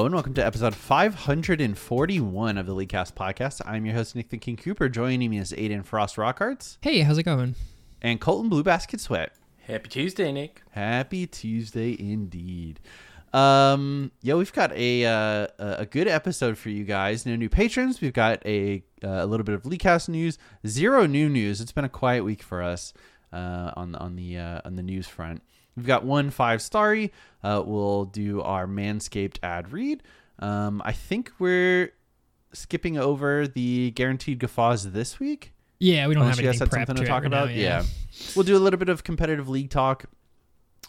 Hello and welcome to episode 541 of the LeagueCast podcast. I'm your host Nick the King Cooper. Joining me is Aiden Frost Rockarts Hey, how's it going? and Colton Blue Basket Sweat. Happy Tuesday, Nick. Happy Tuesday indeed. Um, yeah, we've got a uh, a good episode for you guys. No new patrons. We've got a uh, a little bit of LeagueCast news. Zero new news. It's been a quiet week for us uh, on on the uh, on the news front. We've got one five starry. Uh, we'll do our Manscaped ad read. Um, I think we're skipping over the guaranteed guffaws this week. Yeah, we don't Unless have you guys anything had something to it talk right about. now, yeah. We'll do a little bit of competitive league talk.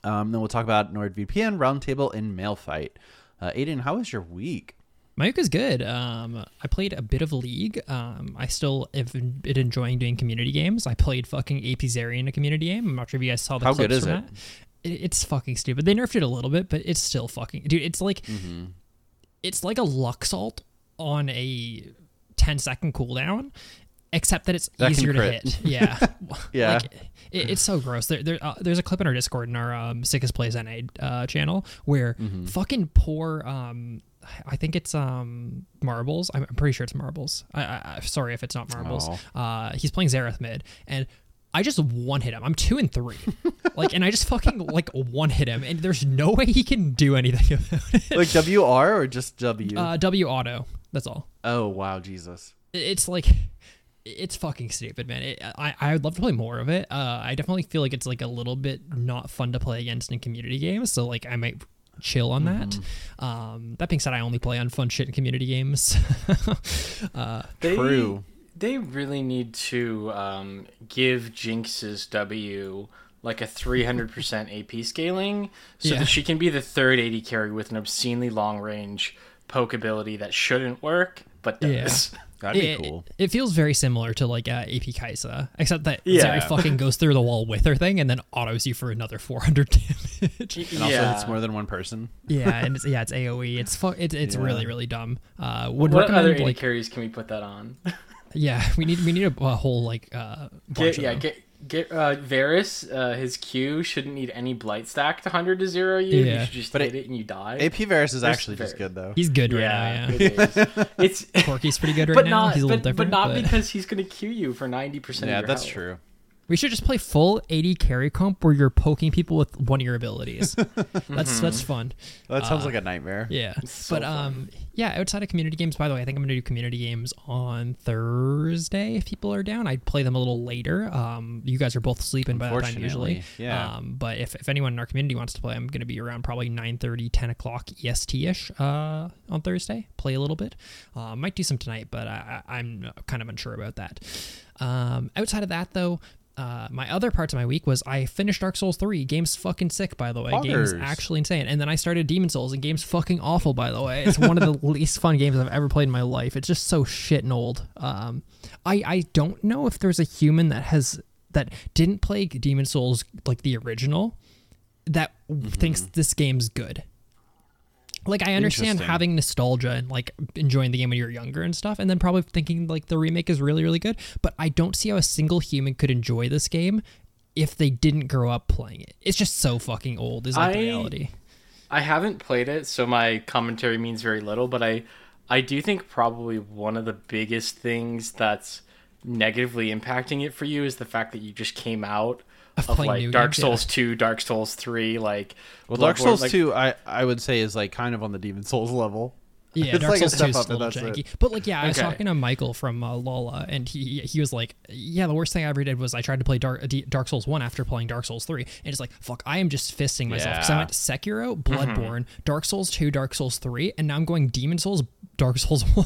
Um, then we'll talk about NordVPN, Roundtable, and Mail Fight. Uh, Aiden, how was your week? My week is good. Um, I played a bit of League. Um, I still have been enjoying doing community games. I played fucking AP Zeri in a community game. I'm not sure if you guys saw the How clips good is from it? that. It- It's fucking stupid. They nerfed it a little bit, but it's still fucking dude. It's like Mm-hmm. it's like a Lux ult on a 10 second cooldown, except that it's That easier to hit. Yeah, Yeah. Like, it, it's so gross. There, there uh, there's a clip in our Discord in our um, Sickest Plays NA uh, channel where Mm-hmm. fucking poor um. I think it's um marbles. I'm I'm pretty sure it's marbles. I, I, I sorry if it's not marbles. Oh. Uh, he's playing Xerath mid, and I just one hit him. I'm two and three, like, and I just fucking like one hit him, and there's no way he can do anything about it. Like WR or just W? Uh, W auto. That's all. oh, wow, Jesus. It's like, it's fucking stupid, man. It, I I would love to play more of it. Uh, I definitely feel like it's like a little bit not fun to play against in community games. So like I might chill on that. Um, that being said, I only play on fun shit in community games. uh, They, True. They really need to um, give Jinx's W like a 300% AP scaling so Yeah. that she can be the third AD carry with an obscenely long range poke ability that shouldn't work but does. Yeah. That'd be it, cool. It, feels very similar to like uh, AP Kaisa, except that Yeah. Zeri fucking goes through the wall with her thing and then autos you for another 400 damage. And also, it's more than one person. yeah, and it's, yeah, it's AOE. It's fu- it's it's Yeah. really really dumb. Uh, would What other recommend AD like carries can we put that on? Yeah, we need we need a, a whole like uh bunch Get, of yeah, them. get get uh, Varus. Uh, his Q shouldn't need any blight stack to hundred to zero you. Yeah. You should just But hit it- it, and you die. AP Varus is There's actually just good, though. He's good right yeah, now. Yeah, it is. It's Corki's pretty good right but now. not He's a little but, different, but not but- because he's gonna Q you for ninety percent. yeah, of your that's health. true. We should just play full AD carry comp where you're poking people with one of your abilities. that's that's fun. That sounds like a nightmare. Yeah, so but um, yeah. Outside of community games, by the way, I think I'm gonna do community games on Thursday if people are down. I'd play them a little later. Um, you guys are both sleeping by that time usually. Yeah. Um, but if, if anyone in our community wants to play, I'm gonna be around probably 9:30, 10 o'clock EST ish uh, on Thursday. Play a little bit. Uh, might do some tonight, but I, I, I'm kind of unsure about that. Um, outside of that though. Uh, my other parts of my week was I finished Dark Souls 3. Game's fucking sick, by the way. Game's actually insane. And then I started Demon Souls, and game's fucking awful, by the way. It's one of the least fun games I've ever played in my life. It's just so shit and old. Um, I I don't know if there's a human that has that didn't play Demon Souls like the original that thinks this game's good. Like I understand having nostalgia and like enjoying the game when you're younger and stuff, and then probably thinking like the remake is really really good. But I don't see how a single human could enjoy this game if they didn't grow up playing it. It's just so fucking old. Is like the reality. I haven't played it, so my commentary means very little. But I, I do think probably one of the biggest things that's negatively impacting it for you is the fact that you just came out Of of, like Dark games, yeah. Souls two, Dark Souls three, like Well, Dark Bloodborne, Souls like- 2, I, I would say, is like kind of on the Demon Souls level. Yeah, It's Dark like Souls 2 step is up, still and that's it. janky. But like, yeah, I was Okay. talking to Michael from uh, Lola, and he he was like, "Yeah, the worst thing I ever did was I tried to play Dark Dark Souls one after playing Dark Souls three, and it's like, fuck, I am just fisting myself because I Yeah. went Sekiro, Bloodborne, Dark Souls two, Dark Souls three, and now I'm going Demon Souls, Dark Souls one.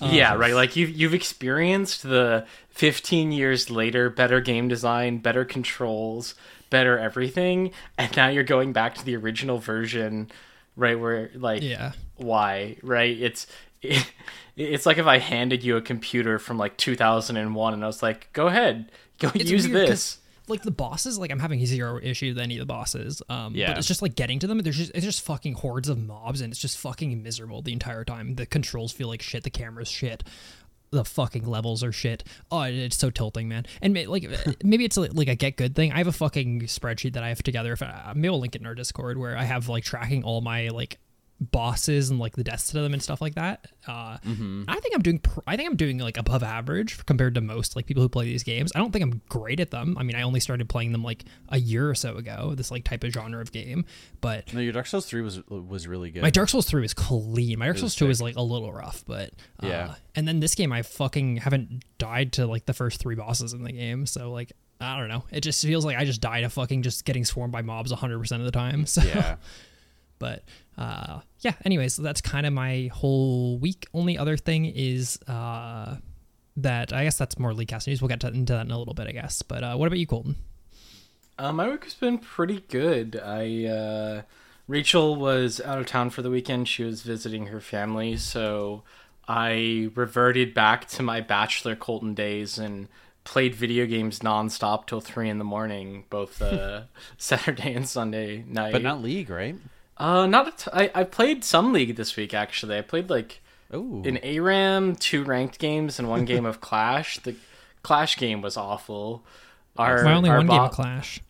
yeah, right. Like you've you've experienced the 15 years later, better game design, better controls, better everything, and now you're going back to the original version, right? Where like yeah, why right it's it's like if I handed you a computer from like 2001 and I was like, "Go ahead, go It's use weird this." Like the bosses, like I'm having zero issue with any of the bosses. Um, Yeah. but it's just like getting to them. There's just it's just fucking hordes of mobs, and it's just fucking miserable the entire time. The controls feel like shit. The camera's shit. The fucking levels are shit. Oh, it's so tilting, man. And may, like maybe it's like, like a get good thing. I have a fucking spreadsheet that I have together. If I, maybe I'll link it in our Discord where I have like tracking all my like bosses and like the deaths to them and stuff like that. Uh, I think I'm doing. Pr- I think I'm doing like above average compared to most like people who play these games. I don't think I'm great at them. I mean, I only started playing them like a year or so ago. This like type of genre of game, but No, your Dark Souls three was was really good. my Dark Souls 3 was clean. My Dark Souls 2 is sick. like a little rough, but uh, Yeah. And then this game, I fucking haven't died to like the first three bosses in the game, so like I don't know. It just feels like I just died of fucking just getting swarmed by mobs 100% of the time. So yeah. but uh, yeah. Anyways, so that's kind of my whole week. Only other thing is uh, that I guess that's more league cast news. We'll get to, into that in a little bit, I guess. But uh, what about you, Colton? Uh, my week has been pretty good. I uh, Rachel was out of town for the weekend. She was visiting her family, so I reverted back to my bachelor Colton days and played video games nonstop till three in the morning, both uh, Saturday and Sunday night. But not League, right? Uh, not a t- I, I played some league this week actually. I played like in ARAM, two ranked games and one game of Clash. The Clash game was awful. Our, My only our one game of Clash.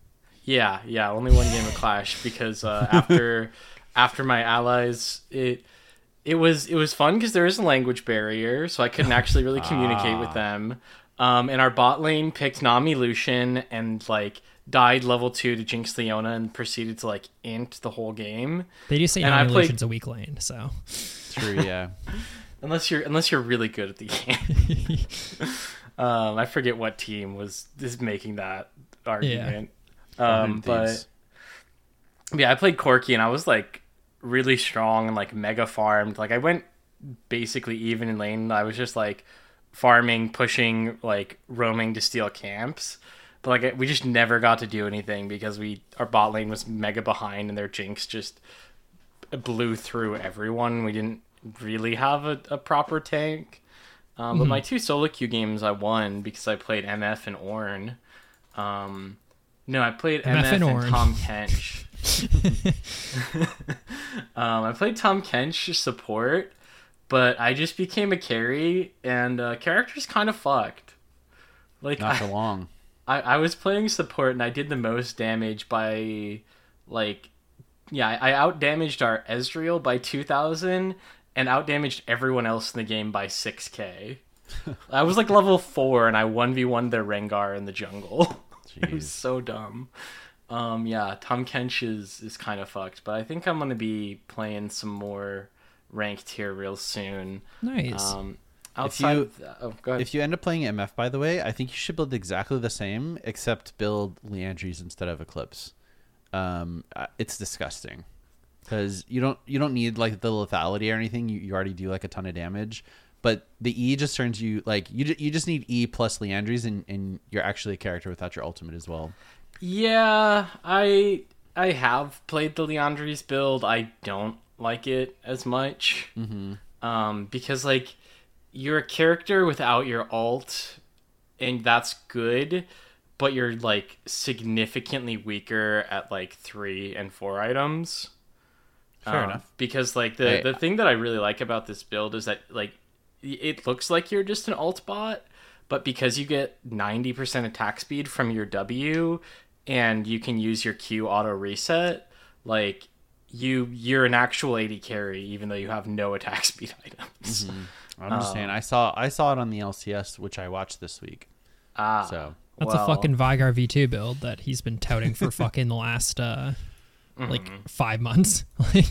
yeah, yeah, only one game of Clash because uh, after after my allies, it it was it was fun because there is a language barrier, so I couldn't actually really communicate with them. Um, and our bot lane picked Nami Lucian and like died level two to Jinx Leona and proceeded to like int the whole game. They do say And I Nami played- a weak lane, so true. Yeah. Unless you're unless you're really good at the game. um, I forget what team was is making that argument. Um, but yeah, I played Corki and I was like really strong and like mega farmed. Like I went basically even in lane. I was just like farming, pushing, like roaming to steal camps. But like we just never got to do anything because we our bot lane was mega behind and their jinx just blew through everyone. We didn't really have a, a proper tank. Um, But my two solo queue games I won because I played MF and Ornn. Um, no, I played MF, MF and and, Tom Kench. um, I played Tahm Kench support, but I just became a carry, and uh, character's kind of fucked. Like Not I- for long. I, I was playing support and I did the most damage by like yeah, I, I out damaged our Ezreal by two thousand and out damaged everyone else in the game by six K. I was like level four and I one v one their Rengar in the jungle. it was so dumb. Um yeah, Tahm Kench is is kind of fucked, but I think I'm gonna be playing some more ranked here real soon. nice. Um outside you- of oh. If you end up playing MF, by the way, I think you should build exactly the same, except build Liandry's instead of Eclipse. Um, uh, it's disgusting because you don't you don't need like the lethality or anything. You, you already do like a ton of damage, but the E just turns you like you you just need E plus Liandry's, and and you're actually a character without your ultimate as well. Yeah, I I have played the Liandry's build. I don't like it as much. Mm-hmm. Um, because like you're a character without your alt, and that's good, but you're like significantly weaker at like three and four items. Fair Um, enough. Because like the Hey, the thing that I really like about this build is that like it looks like you're just an alt bot, but because you get 90% attack speed from your W and you can use your Q auto reset, like you you're an actual AD carry even though you have no attack speed items. I'm just saying. I saw I saw it on the LCS, which I watched this week. Ah. So That's well, a fucking Vigar V2 build that he's been touting for fucking the last uh like five months. like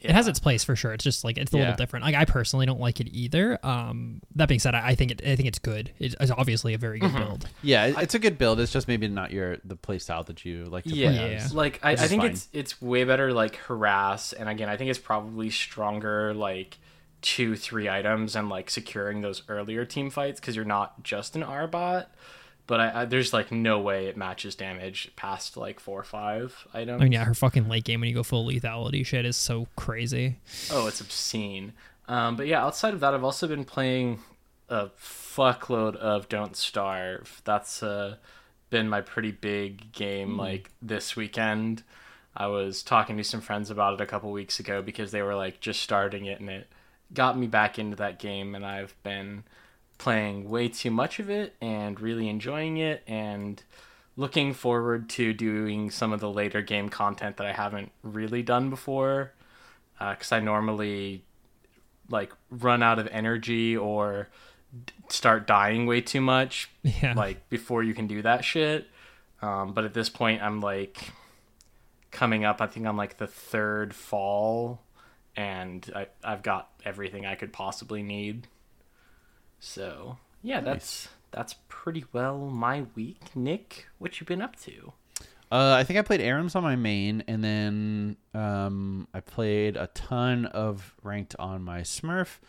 it has its place for sure. It's just like it's a Yeah. little different. Like I personally don't like it either. Um that being said, I, I think it I think it's good. It's obviously a very good build. yeah, it's a good build. It's just maybe not your the play style that you like to Yeah, play Yeah. as. like I, I think fine. it's it's way better like harass, and again I think it's probably stronger like two three items and like securing those earlier team fights because you're not just an R bot. But I, I, there's like no way it matches damage past like four or five items. I mean, yeah, her fucking late game when you go full lethality shit is so crazy. Oh, it's obscene. Um, but yeah, outside of that, I've also been playing a fuckload of Don't Starve. That's uh, been my pretty big game like this weekend. I was talking to some friends about it a couple weeks ago because they were like just starting it and it got me back into that game and I've been playing way too much of it and really enjoying it and looking forward to doing some of the later game content that I haven't really done before because I normally like run out of energy or d- start dying way too much Yeah. like before you can do that shit um, but at this point i'm like coming up i think i'm like the third fall and I, i've got everything i could possibly need so yeah that's that's pretty well my week nick what you been up to Uh, I think I played Arams on my main, and then um, I played a ton of ranked on my Smurf.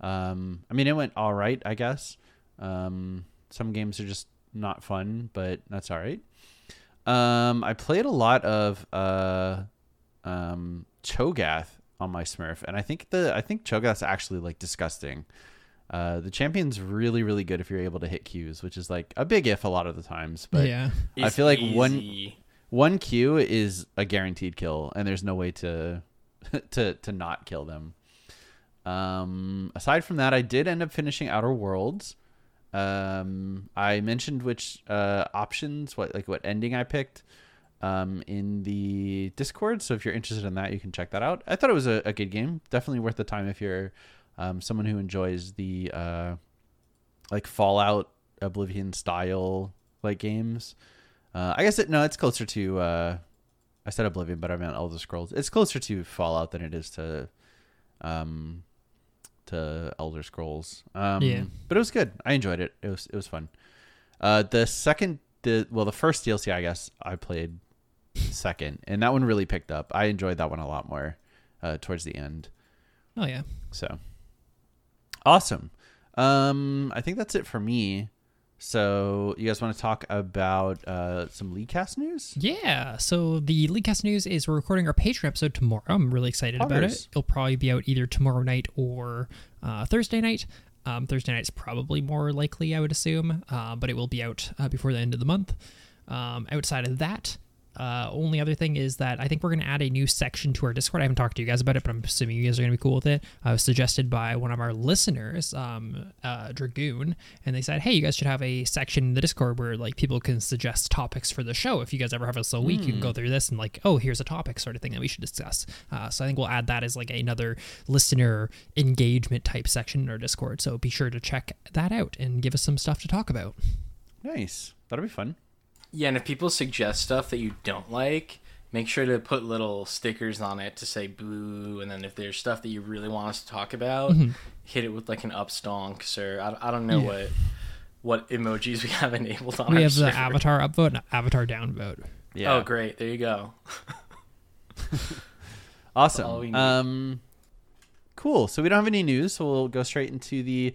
Um, I mean, it went all right, I guess. Um, some games are just not fun, but that's all right. Um, I played a lot of uh, um, Cho'Gath on my Smurf, and I think the I think Cho'Gath's actually like disgusting. Uh, the champion's really really good if you're able to hit Qs, which is like a big if a lot of the times. But yeah. I feel like one easy. one Q is a guaranteed kill, and there's no way to to to not kill them. Um, aside from that, I did end up finishing Outer Worlds. Um, I mentioned which uh, options, what like what ending I picked, um, in the Discord. So if you're interested in that, you can check that out. I thought it was a, a good game. Definitely worth the time if you're um, someone who enjoys the uh, like Fallout, Oblivion style like games. Uh, I guess it no, it's closer to. Uh, I said Oblivion, but I meant Elder Scrolls. It's closer to Fallout than it is to, um, to Elder Scrolls. Um, Yeah. but it was good. I enjoyed it. It was it was fun. Uh, the second, the well, the first DLC, I guess I played second, and that one really picked up. I enjoyed that one a lot more uh, towards the end. Oh yeah. So awesome. Um, I think that's it for me. So you guys want to talk about uh, some LeagueCast news? Yeah. So the LeagueCast news is we're recording our Patreon episode tomorrow. I'm really excited about it. It'll probably be out either tomorrow night or uh, Thursday night. Um, Thursday night's probably more likely, I would assume, uh, but it will be out uh, before the end of the month. Um, outside of that, uh, only other thing is that I think we're going to add a new section to our Discord. I haven't talked to you guys about it, but I'm assuming you guys are going to be cool with it. Uh, it was suggested by one of our listeners, um, uh, Dragoon, and they said, "Hey, you guys should have a section in the Discord where like people can suggest topics for the show. If you guys ever have a slow week, you can go through this and like, oh, here's a topic sort of thing that we should discuss. Uh, so I think we'll add that as like another listener engagement type section in our Discord. So be sure to check that out and give us some stuff to talk about. Nice. That'll be fun. Yeah, and if people suggest stuff that you don't like, make sure to put little stickers on it to say boo. And then if there's stuff that you really want us to talk about, hit it with like an up stonks or I, I don't know Mm-hmm. Yeah. what what emojis we have enabled on We our have the avatar upvote and avatar downvote. Yeah. Oh, great! There you go. Awesome. Um, cool. So we don't have any news, so we'll go straight into the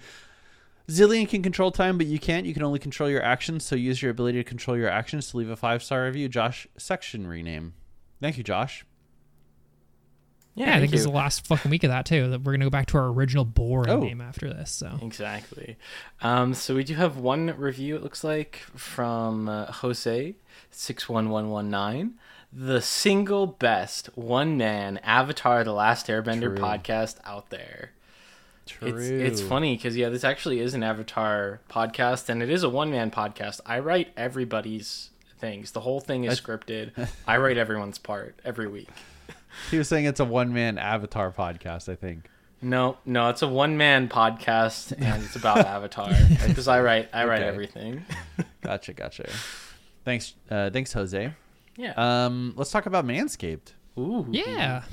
Zilean can control time, but you can't. You can only control your actions. So use your ability to control your actions to leave a five star review. Josh section rename. Thank you, Josh. Yeah, I think this is you. the last fucking week of that too. That we're gonna go back to our original boring Oh. name after this. So Exactly. Um, so we do have one review. It looks like from uh, Jose six one one one nine. The single best one man Avatar: The Last Airbender True. podcast out there. True. It's it's funny because yeah, this actually is an Avatar podcast, and it is a one man podcast. I write everybody's things. The whole thing is scripted. I write everyone's part every week. He was saying it's a one man Avatar podcast. I think. No, no, it's a one man podcast, and it's about Avatar because I write I write Okay. everything. Gotcha. Gotcha. Thanks. Uh, thanks, Jose. Yeah. Um, let's talk about Manscaped. Ooh. yeah,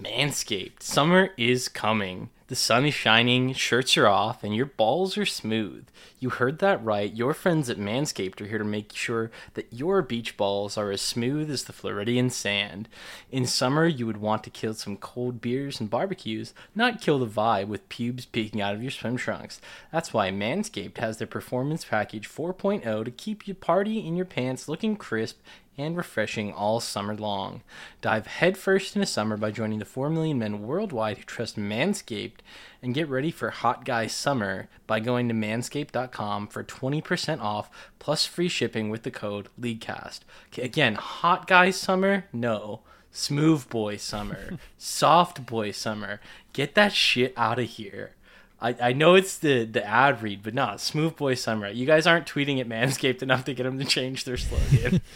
Manscaped. Summer is coming. The sun is shining, shirts are off, and your balls are smooth. You heard that right. Your friends at Manscaped are here to make sure that your beach balls are as smooth as the Floridian sand. In summer, you would want to kill some cold beers and barbecues, not kill the vibe with pubes peeking out of your swim trunks. That's why Manscaped has their Performance Package 4.0 to keep your party in your pants looking crisp and refreshing all summer long. Dive headfirst into summer by joining the 4 million men worldwide who trust Manscaped and get ready for hot guy summer by going to manscaped.com for 20% off plus free shipping with the code LEAGUECAST. Again, hot guy summer? No. Smooth boy summer. Soft boy summer. Get that shit out of here. I, I know it's the, the ad read, but not Smooth Boy Summer. You guys aren't tweeting at Manscaped enough to get them to change their slogan.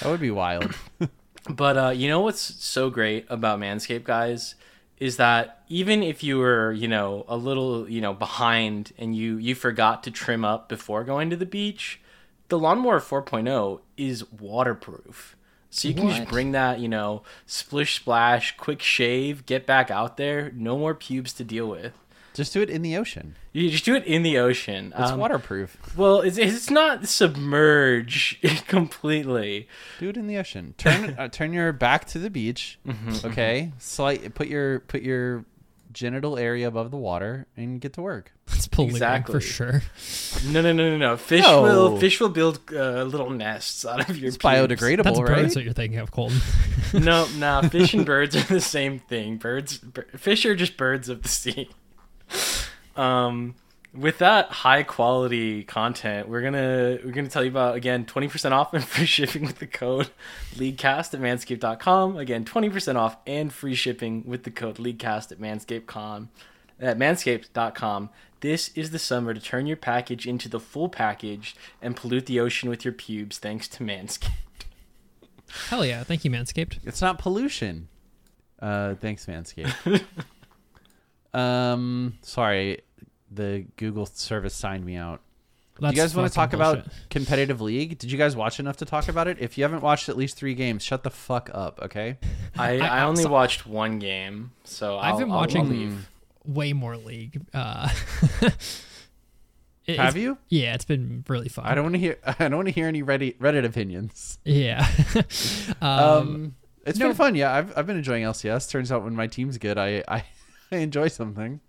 That would be wild. but uh, you know what's so great about Manscaped, guys, is that even if you were, you know, a little, you know, behind and you you forgot to trim up before going to the beach, the Lawnmower 4.0 is waterproof. So you can just bring that, you know, splish splash, quick shave, get back out there, no more pubes to deal with. Just do it in the ocean. You just do it in the ocean. It's Um, waterproof. Well, it's, it's not submerge completely. Do it in the ocean. Turn uh, turn your back to the beach. Mm-hmm, okay. Slight. Put your put your genital area above the water and get to work. It's polluting Exactly. for sure. No, no, no, no, no. Fish No. will fish will build uh, little nests out of your. It's pubes. biodegradable, That's right? birds what you're thinking of, Colton. No, nah. Fish and birds are the same thing. Birds, bir- fish are just birds of the sea. Um, with that high quality content, we're gonna we're gonna tell you about again twenty percent off and free shipping with the code LeagueCast at Manscaped.com. Again, twenty percent off and free shipping with the code LeagueCast at Manscaped.com. At Manscaped.com. This is the summer to turn your package into the full package and pollute the ocean with your pubes, thanks to Manscaped. Hell yeah. Thank you, Manscaped. It's not pollution. Uh, thanks, Manscaped. um, sorry, the Google service signed me out. That's Do you guys want to fucking talk about competitive league? Did you guys watch enough to talk about it? If you haven't watched at least three games, shut the fuck up, okay? I, I- I only so- watched one game, so I've I'll, been I'll- I'll watching leave. way more League. Uh, it- Have you? Yeah, it's been really fun. I don't want to hear. I don't want to hear any Reddit Reddit opinions. Yeah. um, Um, it's no. been fun. Yeah, I've I've been enjoying LCS. Turns out when my team's good, I I, I enjoy something.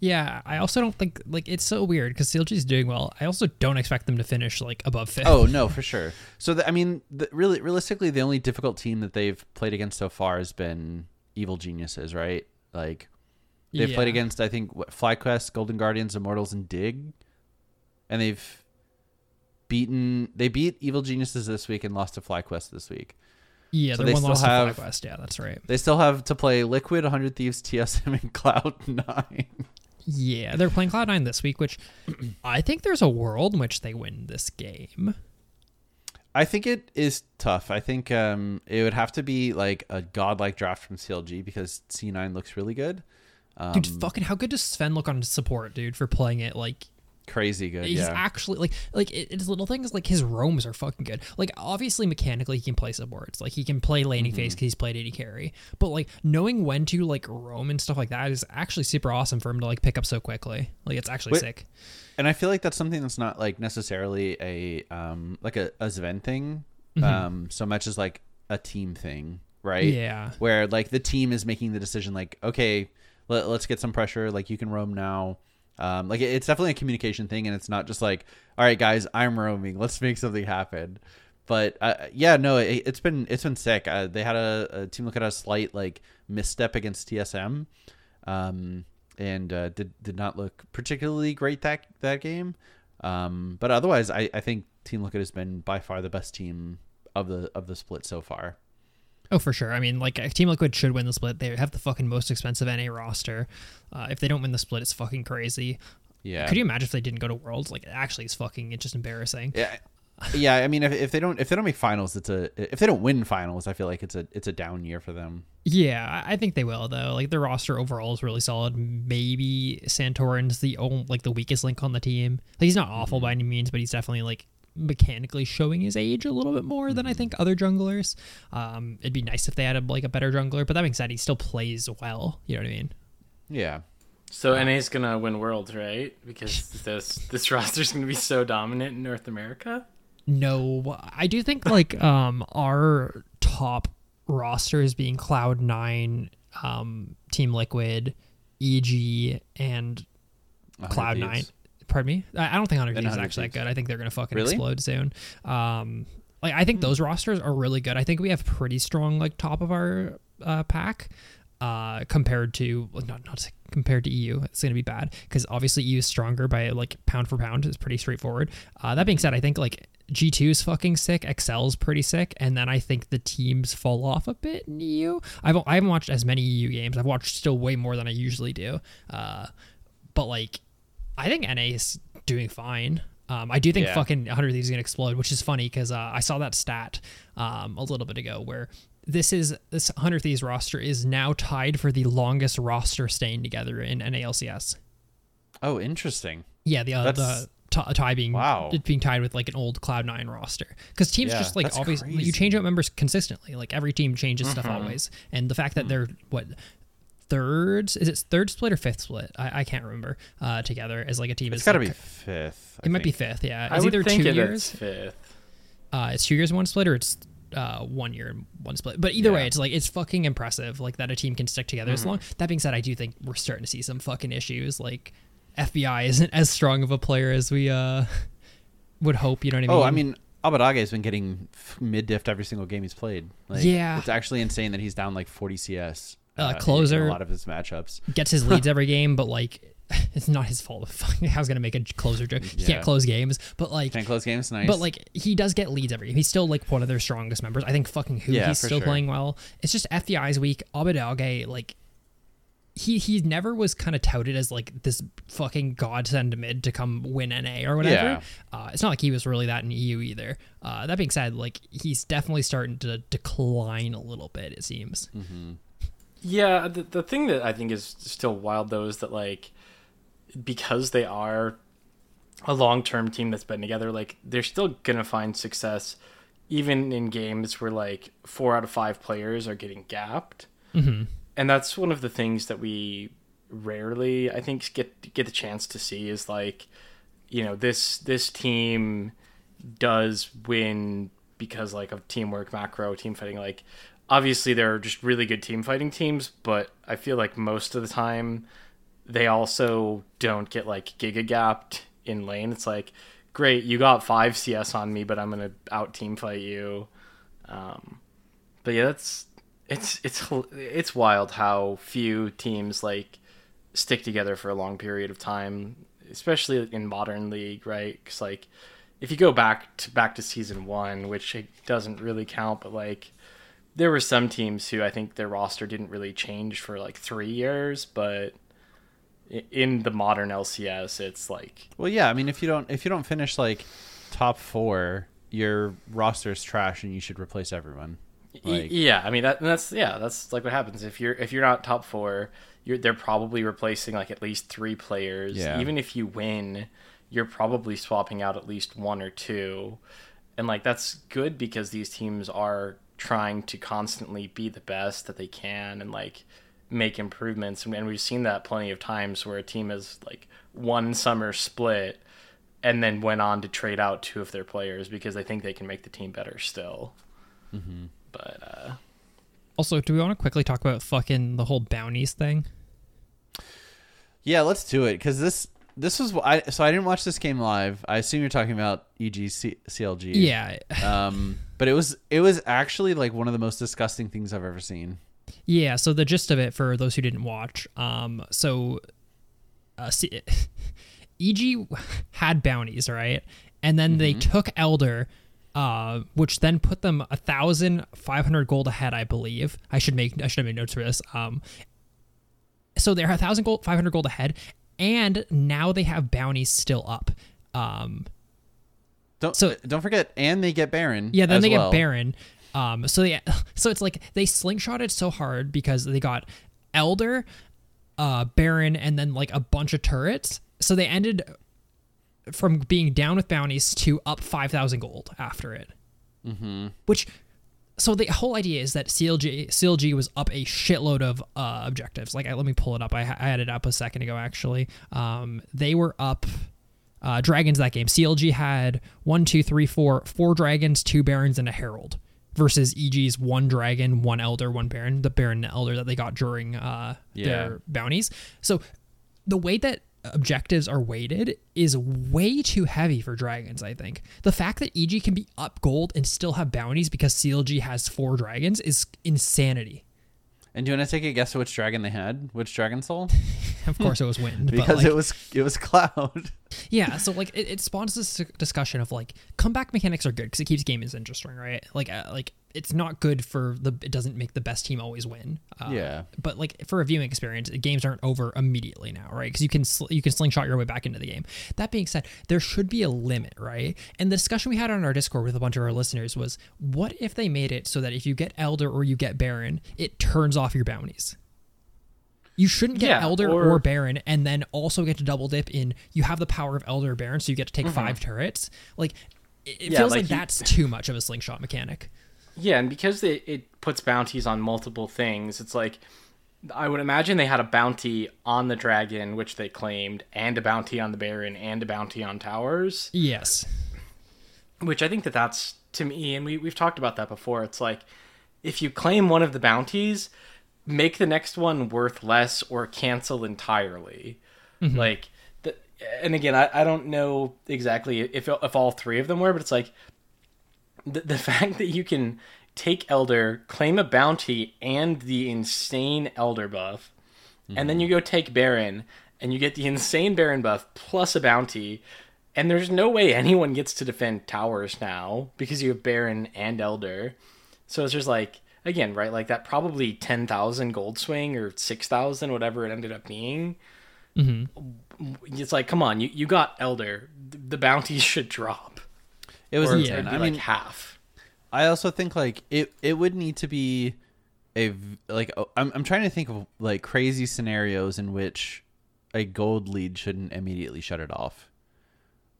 yeah, I also don't think like it's so weird because CLG is doing well. I also don't expect them to finish like above fifth. Oh no, for sure. So the, I mean, the, really, realistically, the only difficult team that they've played against so far has been Evil Geniuses, right? Like they've played against, I think, what, FlyQuest, Golden Guardians, Immortals, and Dig, and they've beaten. They beat Evil Geniuses this week and lost to FlyQuest this week. Yeah, so they still loss have- to Yeah, that's right. They still have to play Liquid, 100 Thieves, TSM, and Cloud Nine. Yeah, they're playing Cloud Nine this week, which I think there's a world in which they win this game. I think it is tough. I think um, it would have to be like a godlike draft from CLG because C9 looks really good. Um, Dude, fucking how good does Sven look on support, dude, for playing it like crazy good. he's yeah. actually like like it, it's little things like his roams are fucking good. Like obviously mechanically he can play supports. Like he can play laning Mm-hmm. phase because he's played AD carry. But like knowing when to like roam and stuff like that is actually super awesome for him to like pick up so quickly. Like it's actually Wait, sick. and I feel like that's something that's not like necessarily a um like a, a Sven thing, um so much as like a team thing, right? Yeah. Where like the team is making the decision, like okay, let, let's get some pressure. Like you can roam now. Um, like it- it's definitely a communication thing, and it's not just like, all right, guys, I'm roaming. Let's make something happen. But uh, yeah, no, it, it's been it's been sick. Uh, they had a, a team look at a slight like misstep against TSM, um, and uh, did did not look particularly great that that game. Um, but otherwise, I, I think Team Liquid has been by far the best team of the of the split so far. Oh, for sure. I mean, like Team Liquid should win the split. They have the fucking most expensive NA roster. Uh, if they don't win the split, it's fucking crazy. Yeah. Could you imagine if they didn't go to Worlds? Like, it actually, it's fucking. It's just embarrassing. Yeah, yeah. I mean, if, if they don't if they don't make finals, it's a if they don't win finals, I feel like it's a it's a down year for them. Yeah, I I think they will though. Like their roster overall is really solid. Maybe Santorin's the only, like the weakest link on the team. Like he's not awful by any means, but he's definitely like mechanically showing his age a little bit more than I think other junglers. Um, it'd be nice if they had a, like a better jungler, but that being said, he still plays well. You know what I mean? Yeah. So NA's gonna win worlds, right? Because this this roster's gonna be so dominant in North America. No, I do think like um our top roster is being Cloud Nine, um, Team Liquid, EG, and Cloud Thieves. Nine. Pardon me. I I don't think 100 And is actually that good. I think they're gonna fucking Really? explode soon. Um, Like I think those rosters are really good. I think we have pretty strong like top of our uh, pack uh, compared to not not compared to EU. It's going to be bad because obviously EU is stronger by like pound for pound. It's pretty straightforward. Uh, that being said, I think like G2 is fucking sick. Excel's pretty sick, and then I think the teams fall off a bit in EU. I've I haven't watched as many EU games. I've watched still way more than I usually do. Uh, but like, I think NA is doing fine. Um, I do think Yeah. fucking 100 Thieves is gonna explode, which is funny because uh, I saw that stat um, a little bit ago where this is this 100 Thieves roster is now tied for the longest roster staying together in NALCS. Oh, interesting. Yeah, the uh, the t- tie being Wow. it being tied with like an old Cloud Nine roster because teams Yeah, just like obviously you change out members consistently. Like every team changes stuff always, and the fact that they're what thirds is it third split or fifth split? I, I can't remember. Uh, together as like a team. It's is got to like, be fifth. I It might be fifth. Yeah, I it's would either think two it years. fifth. Uh, it's two years in one split or it's uh, one year in one split. But either way, it's like it's fucking impressive, like that a team can stick together Mm-hmm. as long. That being said, I do think we're starting to see some fucking issues. Like FBI isn't as strong of a player as we uh would hope. You know what I mean? Oh, I mean, Abbedagge has been getting mid diffed every single game he's played. Like, Yeah. it's actually insane that he's down like 40 CS. Uh, closer- a lot of his matchups. gets his leads every game, but like. It's not his fault. I was gonna make a closer joke. He Yeah. can't close games, but like, Can't close games, nice. but like he does get leads every game. He's still like one of their strongest members. I think fucking who Yeah, he's still sure. playing well. It's just FBI's week. Abbedagge like he he never was kind of touted as like this fucking godsend mid to come win NA or whatever. Yeah. Uh, it's not like he was really that in EU either. Uh, that being said, like he's definitely starting to decline a little bit. It seems. Yeah, the, the thing that I think is still wild though is that like because they are a long term team that's been together, like they're still gonna find success even in games where like four out of five players are getting gapped. Mm-hmm. And that's one of the things that we rarely, I think, get get the chance to see is like, you know, this this team does win because like of teamwork, macro, team fighting. Like, obviously, they're just really good team fighting teams, but I feel like most of the time they also don't get like giga gapped in lane. It's like, great, you got five CS on me, but I'm gonna out team fight you. Um, but yeah, that's it's it's it's wild how few teams like stick together for a long period of time, especially in modern league, right? Because like if you go back to back to season one, which it doesn't really count, but like there were some teams who I think their roster didn't really change for like three years, but in the modern LCS, it's like well, yeah. I mean, if you don't if you don't finish like top four, your roster is trash, and you should replace everyone. Like, yeah, I mean that that's yeah, that's like what happens if you're if you're not top four, you're they're probably replacing like at least three players. Yeah. Even if you win, you're probably swapping out at least one or two, and like that's good because these teams are trying to constantly be the best that they can and like make improvements. And we've seen that plenty of times where a team has like one summer split and then went on to trade out two of their players because they think they can make the team better still. But uh, Also, do we want to quickly talk about fucking the whole bounties thing? Yeah, let's do it because this this was I so I didn't watch this game live. I assume you're talking about EG CLG. Yeah, Um, but it was it was actually like one of the most disgusting things I've ever seen. Yeah, so the gist of it for those who didn't watch, um, so uh, C- EG had bounties, right? And then they took Elder, uh, which then put them a thousand five hundred gold ahead, I believe. I should make I should have made notes for this. Um, so they're a thousand gold, five hundred gold ahead, and now they have bounties still up. Um, Don't So- don't forget, and they get Baron. yeah, then they well. get Baron. Um, so they, so it's like they slingshotted so hard because they got Elder, uh, Baron, and then like a bunch of turrets. So they ended from being down with bounties to up five thousand gold after it. Mm-hmm. Which, so the whole idea is that CLG CLG was up a shitload of uh, objectives. Like, I, let me pull it up. I, I had it up a second ago. Actually, um, they were up uh, dragons that game. CLG had one, two, three, four, four dragons, two barons, and a herald. Versus EG's one dragon, one elder, one baron. The baron and elder that they got during uh, Yeah. their bounties. So the way that objectives are weighted is way too heavy for dragons. I think the fact that EG can be up gold and still have bounties because CLG has four dragons is insanity. And do you want to take a guess which dragon they had? Which dragon soul? Of course, it was wind Because like, it was it was cloud. Yeah, so like it, it spawns this discussion of like comeback mechanics are good because it keeps games interesting, right? Like uh, like it's not good for the it doesn't make the best team always win. Uh, Yeah. but like for a viewing experience, games aren't over immediately now, right? Because you can sl- you can slingshot your way back into the game. That being said, there should be a limit, right? And the discussion we had on our Discord with a bunch of our listeners was, what if they made it so that if you get Elder or you get Baron, it turns off your bounties. You shouldn't get Yeah, Elder or, or- Baron and then also get to double dip in. You have the power of Elder or Baron, so you get to take five turrets. Like it, it Mm-hmm. Yeah, feels like like, you- that's too much of a slingshot mechanic. Yeah, and because it, it puts bounties on multiple things, it's like I would imagine they had a bounty on the dragon, which they claimed, and a bounty on the baron, and a bounty on towers. Yes. Which I think that that's to me, and we we've talked about that before. It's like if you claim one of the bounties, make the next one worth less or cancel entirely. Mm-hmm. Like, the, and again, I, I don't know exactly if if all three of them were, but it's like the, the fact that you can take elder claim a bounty and the insane elder buff and then mm-hmm. you go take baron and you get the insane baron buff plus a bounty and there's no way anyone gets to defend towers now because you have baron and elder. So it's just like again right like that probably 10,000 gold swing or 6,000 whatever it ended up being. Mm-hmm. It's like come on you, you got elder. The bounties should drop It was insane. it'd be like half I also think like it it would need to be a like oh, I'm I'm trying to think of like crazy scenarios in which a gold lead shouldn't immediately shut it off.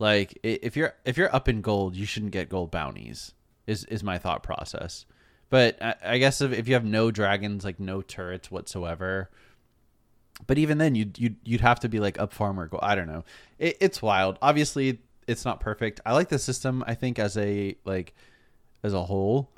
Like if you're if you're up in gold, you shouldn't get gold bounties. Is is my thought process. But I, I guess if, if you have no dragons, like no turrets whatsoever, but even then you'd you'd, you'd have to be like up farmer go i don't know it, it's wild obviously it's not perfect i like the system i think as a like as a whole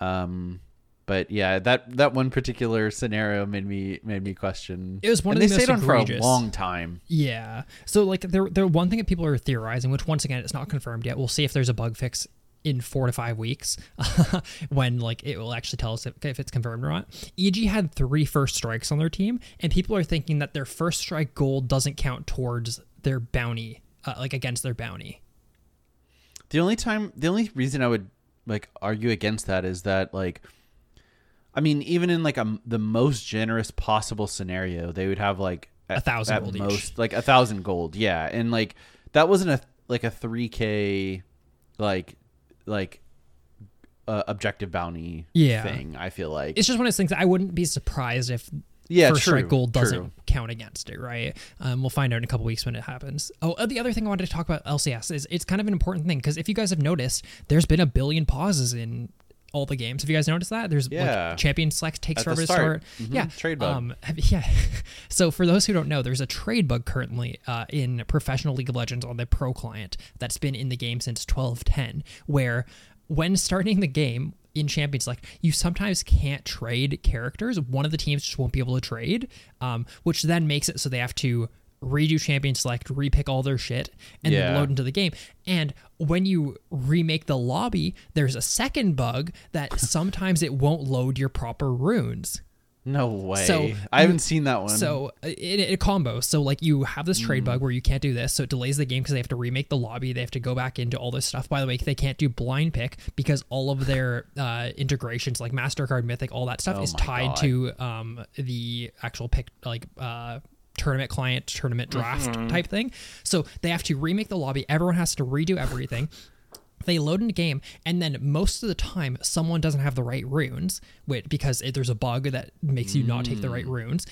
um but yeah that that one particular scenario made me made me question It was one and of they the most stayed on for a long time Yeah. So like there there one thing that people are theorizing, which once again it's not confirmed yet. We'll see if there's a bug fix in four to five weeks when like it will actually tell us if, if it's confirmed or not. EG had three first strikes on their team, and people are thinking that their first strike gold doesn't count towards their bounty, uh, like against their bounty. The only time, the only reason I would like argue against that is that like, I mean, even in like a the most generous possible scenario, they would have like at, thousand at gold each. most, like a thousand gold, yeah, and like that wasn't a like a three k, like like uh, objective bounty Yeah. thing. I feel like It's just one of those things I wouldn't be surprised if Yeah, first true, strike gold doesn't true. count against it, right? Um, we'll find out in a couple weeks when it happens. Oh, uh, the other thing I wanted to talk about LCS is it's kind of an important thing because if you guys have noticed, there's been a billion pauses in all the games. Have you guys noticed that? There's Yeah. like champion select takes At forever to start. Mhm, Yeah, trade bug. Um, yeah. so for those who don't know, there's a trade bug currently uh, in professional League of Legends on the Pro client that's been in the game since 1210, where when starting the game in Champion Select, you sometimes can't trade characters. One of the teams just won't be able to trade, um, which then makes it so they have to redo Champion Select, repick all their shit, and then load into the game. And when you remake the lobby, there's a second bug that sometimes it won't load your proper runes. No way. So, I haven't seen that one. So it, it, a combo. So like you have this trade Mm. bug where you can't do this, so it delays the game because they have to remake the lobby. They have to go back into all this stuff. By the way, they can't do blind pick because all of their uh, integrations, like Mastercard, Mythic, all that stuff, Oh is tied God. to um, the actual pick, like. Uh, tournament client tournament draft Mm-hmm. type thing so they have to remake the lobby everyone has to redo everything they load in a game and then most of the time someone doesn't have the right runes which, because it, there's a bug that makes you not take the right runes.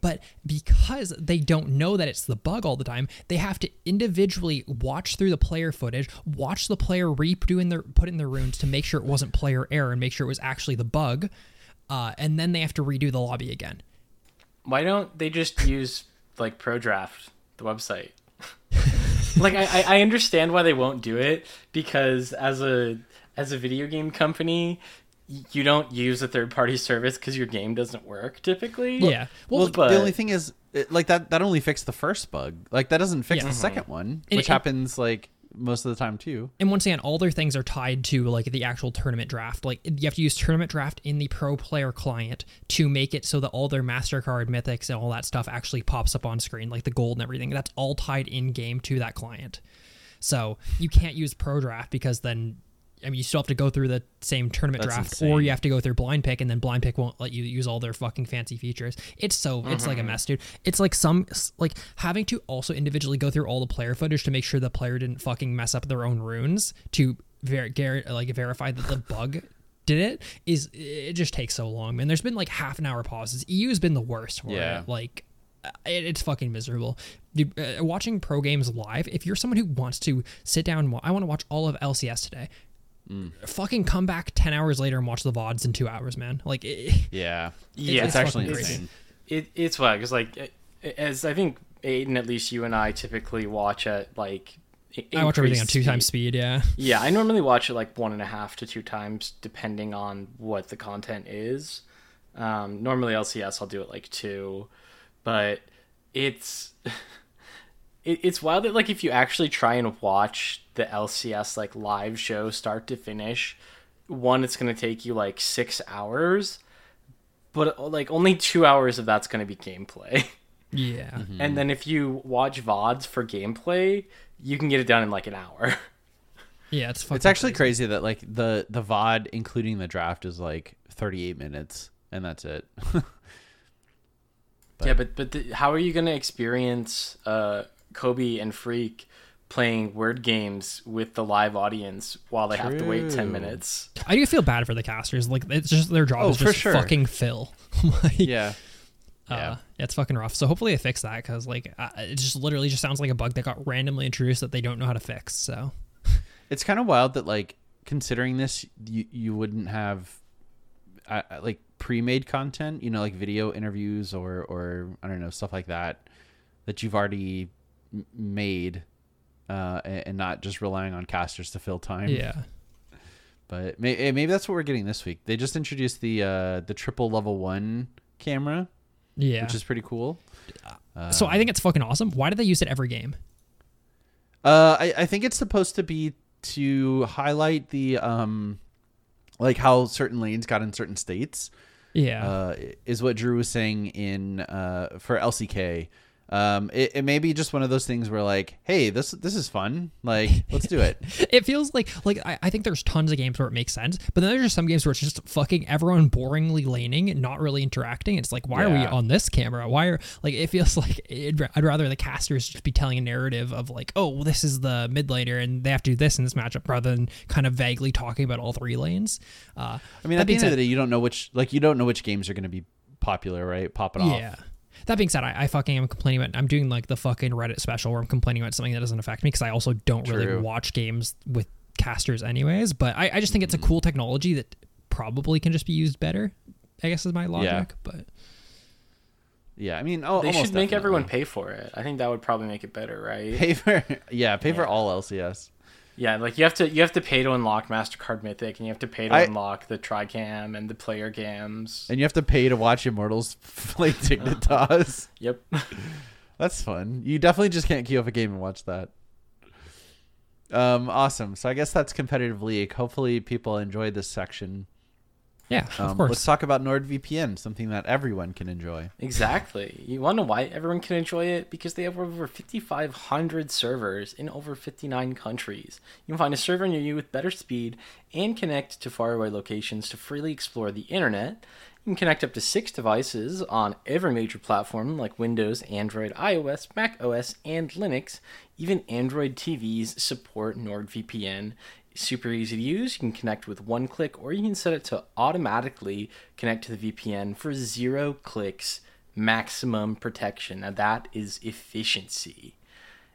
But because they don't know that it's the bug all the time they have to individually watch through the player footage watch the player redoing their put in their runes to make sure it wasn't player error and make sure it was actually the bug uh, and then they have to redo the lobby again. Why don't they just use like ProDraft, the website? like I, I- I understand why they won't do it because as a as a video game company, you don't use a third party service because your game doesn't work typically. Yeah. well, but the only thing is, it, like that that only fixed the first bug. Like that doesn't fix Yeah. the second one, And which it- happens like most of the time too. And once again, all their things are tied to like the actual tournament draft. Like you have to use tournament draft in the pro player client to make it so that all their Mastercard mythics and all that stuff actually pops up on screen, like the gold and everything. That's all tied in game to that client. So you can't use pro draft because then I mean you still have to go through the same tournament That's draft, insane. or you have to go through blind pick, and then blind pick won't let you use all their fucking fancy features. It's so it's like a mess, dude. It's like some like having to also individually go through all the player footage to make sure the player didn't fucking mess up their own runes to ver- gar- like verify that the bug did it is it just takes so long, man. There's been like half an hour pauses. EU's been the worst for Yeah. it. Like uh, it's fucking miserable. Dude, uh, watching pro games live, if you're someone who wants to sit down I want to watch all of LCS today. Fucking come back 10 hours later and watch the VODs in two hours, man. Like, it, Yeah, Yeah, it's, it's actually fucking insane. crazy. It, it's wild because like as I think Aiden, at least you and I typically watch at like. i- I watch everything on two times speed, yeah. Yeah, I normally watch it like one and a half to two times, depending on what the content is. Um, normally LCS, I'll do it like two, but it's it, it's wild that like if you actually try and watch the LCS like live show start to finish, one it's gonna take you like six hours, but like only two hours of that's gonna be gameplay. Yeah. Mm-hmm. And then if you watch VODs for gameplay, you can get it done in like an hour. Yeah, it's fucking It's actually crazy. crazy that like the the VOD including the draft is like 38 minutes and that's it. Yeah, but but the, how are you gonna experience uh, Kobe and Phreak playing word games with the live audience while they have to wait ten minutes? I do feel bad for the casters. Like, it's just their job Oh, is just sure. fucking fill. like, yeah. Uh, Yeah. yeah, it's fucking rough. So hopefully they fix that because like uh, it just literally just sounds like a bug that got randomly introduced that they don't know how to fix. So It's kind of wild that like considering this you you wouldn't have uh, uh, like pre-made content, you know, like video interviews or or I don't know, stuff like that that you've already made uh and, not just relying on casters to fill time. yeah, But may, eh, maybe that's what we're getting this week. They just introduced the uh the triple level 1 camera, yeah. which is pretty cool. so I think it's fucking awesome. Why do they use it every game? Uh, I, I think it's supposed to be to highlight the um, like how certain lanes got in certain states. Yeah, Uh, is what Drew was saying in uh for LCK. Um, it, it may be just one of those things where like, hey, this this is fun. Like, let's do it. it feels like like I, I think there's tons of games where it makes sense, but then there's just some games where it's just fucking everyone boringly laning and not really interacting. It's like why are we on this camera? Why are like it feels like it'd, I'd rather the casters just be telling a narrative of like oh well, this is the mid laner and they have to do this in this matchup rather than kind of vaguely talking about all three lanes. Uh, I mean, at the end of the day, you don't know which like you don't know which games are going to be popular, right? Pop it off. Yeah. That being said, I, I fucking am complaining about. I'm doing like the fucking Reddit special where I'm complaining about something that doesn't affect me because I also don't really watch games with casters anyways. But I, I just think it's a Mm-hmm. cool technology that probably can just be used better. I guess is my logic. But Yeah, I mean, oh, They almost should make definitely. everyone pay for it. I think that would probably make it better, right? pay for yeah, pay for all LCS. Yeah, like you have to you have to pay to unlock Mastercard Mythic, and you have to pay to I- unlock the Tricam and the player gams. And you have to pay to watch Immortals play Dignitas. Yep. That's fun. You definitely just can't queue up a game and watch that. Um, awesome. So I guess that's competitive league. Hopefully people enjoyed this section. Yeah, Um, of course. Let's talk about NordVPN, something that everyone can enjoy. Exactly. You want to know why everyone can enjoy it? Because they have over 5,500 servers in over 59 countries. You can find a server near you with better speed and connect to faraway locations to freely explore the internet. You can connect up to six devices on every major platform like Windows, Android, iOS, Mac OS, and Linux. Even Android TVs support NordVPN. Super easy to use. You can connect with one click, or you can set it to automatically connect to the VPN for zero clicks, maximum protection. Now, that is efficiency.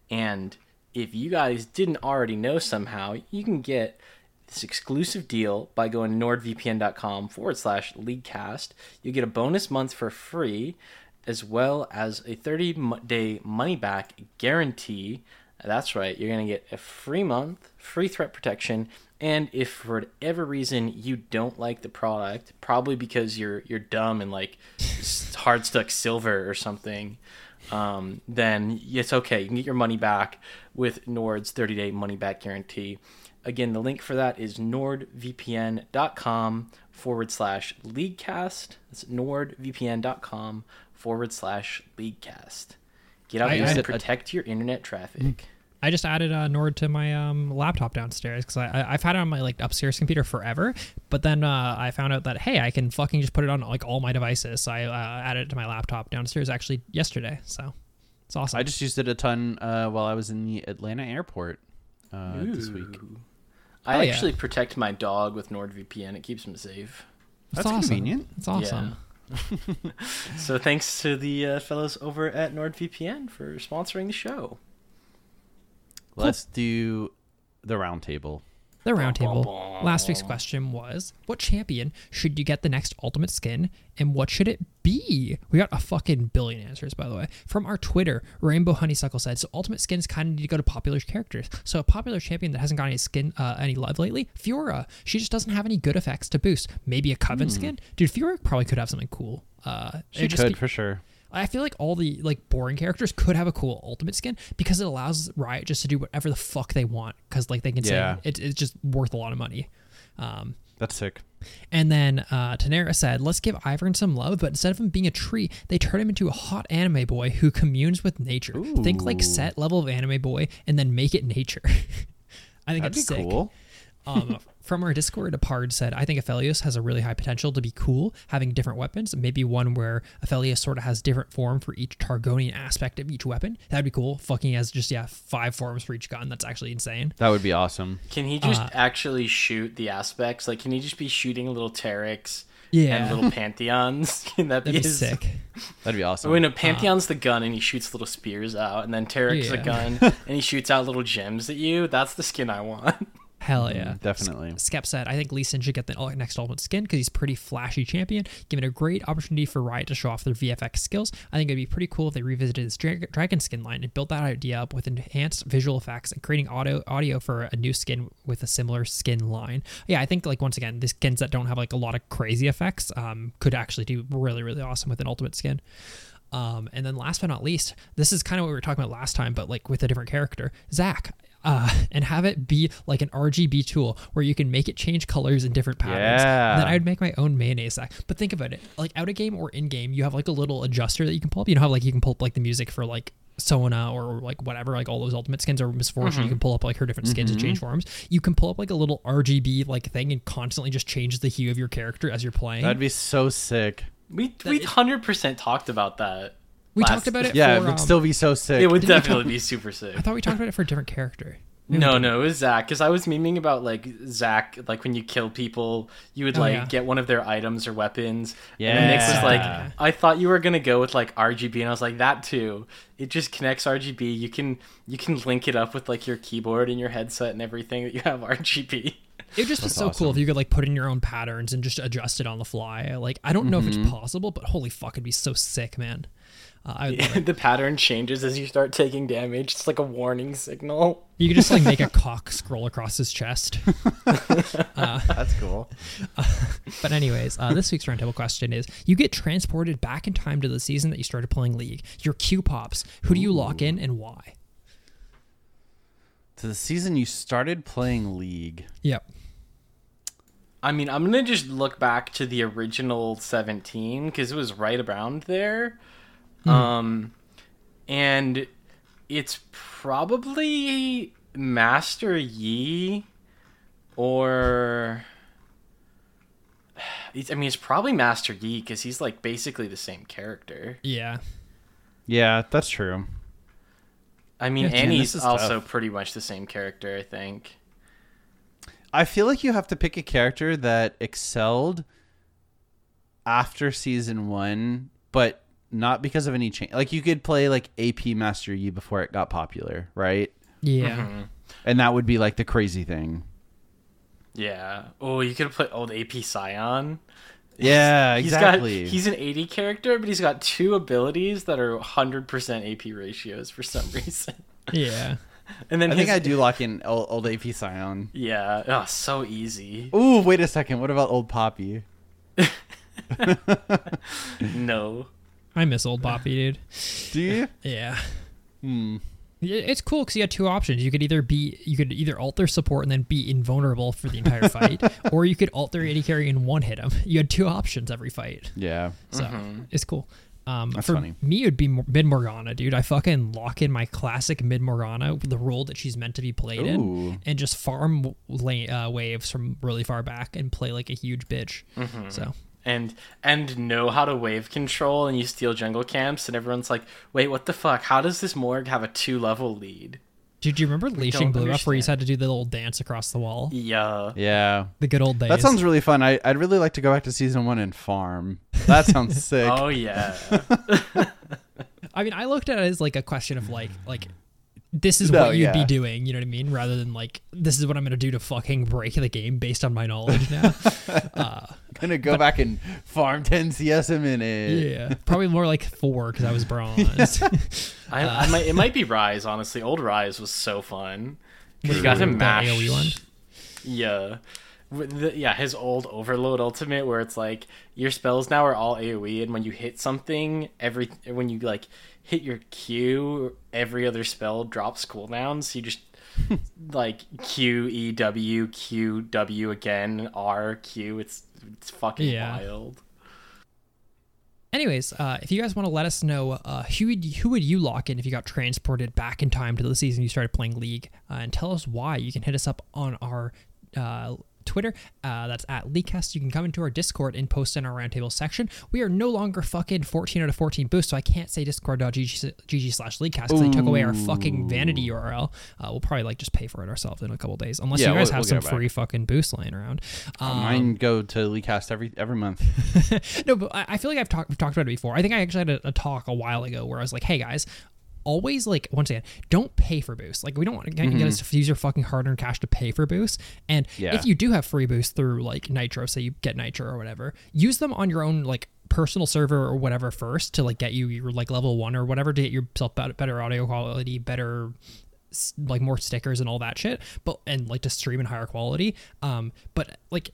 And if you guys didn't already know somehow, you can get this exclusive deal by going to nordvpn.com forward slash leaguecast. You get a bonus month for free, as well as a 30 day money back guarantee. That's right, you're going to get a free month, free threat protection, and if for whatever reason you don't like the product, probably because you're you're dumb and like hard stuck silver or something, um, then it's okay. You can get your money back with Nord's 30 day money back guarantee. Again, the link for that is nordvpn.com forward slash leaguecast. That's nordvpn.com forward slash leaguecast. Get out there and protect your internet traffic. I just added uh, Nord to my um, laptop downstairs because I, I I've had it on my like upstairs computer forever. But then uh, I found out that hey, I can fucking just put it on like all my devices. So I uh, added it to my laptop downstairs actually yesterday. So it's awesome. I just used it a ton uh, while I was in the Atlanta airport uh, this week. Ooh. I Oh, yeah. actually protect my dog with NordVPN. It keeps him safe. It's That's awesome. convenient. It's awesome. Yeah. so thanks to the uh, fellows over at NordVPN for sponsoring the show. Let's do the round table. The roundtable. bum. Last week's question was what champion should you get the next ultimate skin and what should it be? We got a fucking billion answers, by the way. From our Twitter, Rainbow Honeysuckle said, So ultimate skins kind of need to go to popular characters. So a popular champion that hasn't got any skin, uh, any love lately, Fiora. She just doesn't have any good effects to boost. Maybe a Coven skin? Dude, Fiora probably could have something cool. Uh, Hmm. She it'd just could be- for sure. I feel like all the like boring characters could have a cool ultimate skin because it allows Riot just to do whatever the fuck they want because like they can Yeah. say it, it's just worth a lot of money. Um, That's sick. and then uh, Tanera said, "Let's give Ivern some love, but instead of him being a tree, they turn him into a hot anime boy who communes with nature. Think like set level of anime boy, and then make it nature." I think That'd be it's sick. cool. Um, from our Discord, Apard said, I think Aphelios has a really high potential to be cool, having different weapons. Maybe one where Aphelios sort of has different form for each Targonian aspect of each weapon. That'd be cool. Fucking has just, yeah, five forms for each gun. That's actually insane. That would be awesome. Can he just Uh, actually shoot the aspects? Like, can he just be shooting little Tarics Yeah. and little Pantheons? Can that That'd be his- sick. That'd be awesome. When no, Pantheon's the gun and he shoots little spears out, and then Taric's the Yeah. gun and he shoots out little gems at you. That's the skin I want. Hell yeah. Definitely. Skep said, I think Lee Sin should get the next ultimate skin because he's pretty flashy champion, giving a great opportunity for Riot to show off their VFX skills. I think it'd be pretty cool if they revisited this dra- dragon skin line and built that idea up with enhanced visual effects and creating audio audio for a new skin with a similar skin line. Yeah, I think like once again, the skins that don't have like a lot of crazy effects um, could actually do really really awesome with an ultimate skin. Um, and then last but not least, this is kind of what we were talking about last time, but like with a different character, Zac. Uh, and have it be like an RGB tool where you can make it change colors in different patterns. Yeah. Then I'd make my own mayonnaise Zac. But think about it, like out of game or in game, you have like a little adjuster that you can pull up. You know how like you can pull up like the music for like Sona or like whatever, like all those ultimate skins or Miss Fortune. You can pull up like her different skins and change forms. You can pull up like a little RGB like thing and constantly just change the hue of your character as you're playing. That'd be so sick. We we hundred percent talked about that. We last- talked about it. Yeah, for, it would um, still be so sick. It would Didn't we definitely talk- be super sick. I thought we talked about it for a different character. No, no, it was Zac. Because I was memeing about like Zac, like when you kill people, you would Oh, like yeah. get one of their items or weapons. Yeah. And then Nick was Yeah. like, I thought you were gonna go with like RGB, and I was like, that too. It just connects RGB. You can you can link it up with like your keyboard and your headset and everything that you have RGB. It would just be so cool if you could like put in your own patterns and just adjust it on the fly. Like I don't know if it's possible, but holy fuck, it'd be so sick, man. Uh, I would love it. the pattern changes as you start taking damage. It's like a warning signal. You could just like make a cock scroll across his chest. That's cool. But anyways, uh, this week's roundtable question is: You get transported back in time to the season that you started playing League. Your Q pops. Who do you lock in and why? To the season you started playing League. Yep. I mean, I'm gonna just look back to the original 17 because it was right around there, um, and it's probably Master Yi, or it's, I mean, it's probably Master Yi because he's like basically the same character. Yeah. Yeah, that's true. I mean, Yeah, Annie's this also tough. pretty much the same character, I think. I feel like you have to pick a character that excelled after season one, but not because of any change. Like you could play like AP Master Yi before it got popular, right? Yeah. Mm-hmm. And that would be like the crazy thing. Yeah. Oh, you could have put old AP Sion. Yeah, He's exactly. got he's an 80 character, but he's got two abilities that are 100% AP ratios for some reason. Yeah. And then I think I do lock in old, old AP Sion. Yeah. Oh, so easy. Ooh, wait a second. What about old Poppy? No. I miss old Poppy, dude. Do you? Yeah. Hmm. It's cool because you had two options. You could either be, you could either alter support and then be invulnerable for the entire fight, or you could alter AD carry and one hit them. You had two options every fight, Yeah. so it's cool. Um, That's for funny. me, it would be mid Morgana, dude. I fucking lock in my classic mid Morgana, the role that she's meant to be played Ooh. in, and just farm la- uh, waves from really far back and play like a huge bitch. Mm-hmm. So and and know how to wave control and you steal jungle camps and everyone's like wait what the fuck how does this morg have a two level lead Did you remember leashing don't blue up where you had to do the little dance across the wall? yeah Yeah. The good old days. That sounds really fun. I, I'd really like to go back to season one and farm. That sounds sick. oh yeah I mean, I looked at it as like a question of like, like this is No, what you'd yeah. be doing. You know what I mean? Rather than like, this is what I'm gonna do to fucking break the game based on my knowledge now. uh, gonna go back and farm 10 CS a minute. yeah, probably more like four because I was bronze. I, Uh. I might it might be Ryze honestly old Ryze was so fun you got to The mash AoE one? yeah the- yeah his old overload ultimate where it's like your spells now are all aoe and when you hit something every when you like hit your q every other spell drops cooldowns. You just like q e w q w again r q. It's it's fucking Yeah. wild. Anyways, uh, if you guys want to let us know uh, who would who would you lock in if you got transported back in time to the season you started playing League, uh, and tell us why, you can hit us up on our uh, Twitter. Uh, that's at LeagueCast. You can come into our Discord and post in our roundtable section. We are no longer fucking 14 out of 14 boosts, so I can't say discord.gg slash LeagueCast because they took away our fucking vanity URL. Uh, we'll probably like just pay for it ourselves in a couple days, unless Yeah, you guys we'll- have we'll some get it back. free fucking boost laying around. Um, Mine go to LeagueCast every every month. no, but I I feel like I've talked talked about it before. I think I actually had a, a talk a while ago where I was like, "Hey guys, always like once again, don't pay for boosts. Like we don't want to get, get us to use your fucking hard-earned cash to pay for boosts. And Yeah. if you do have free boosts through like Nitro, say you get Nitro or whatever, use them on your own like personal server or whatever first to like get you your like level one or whatever to get yourself better, better audio quality, better like more stickers and all that shit but and like to stream in higher quality um but like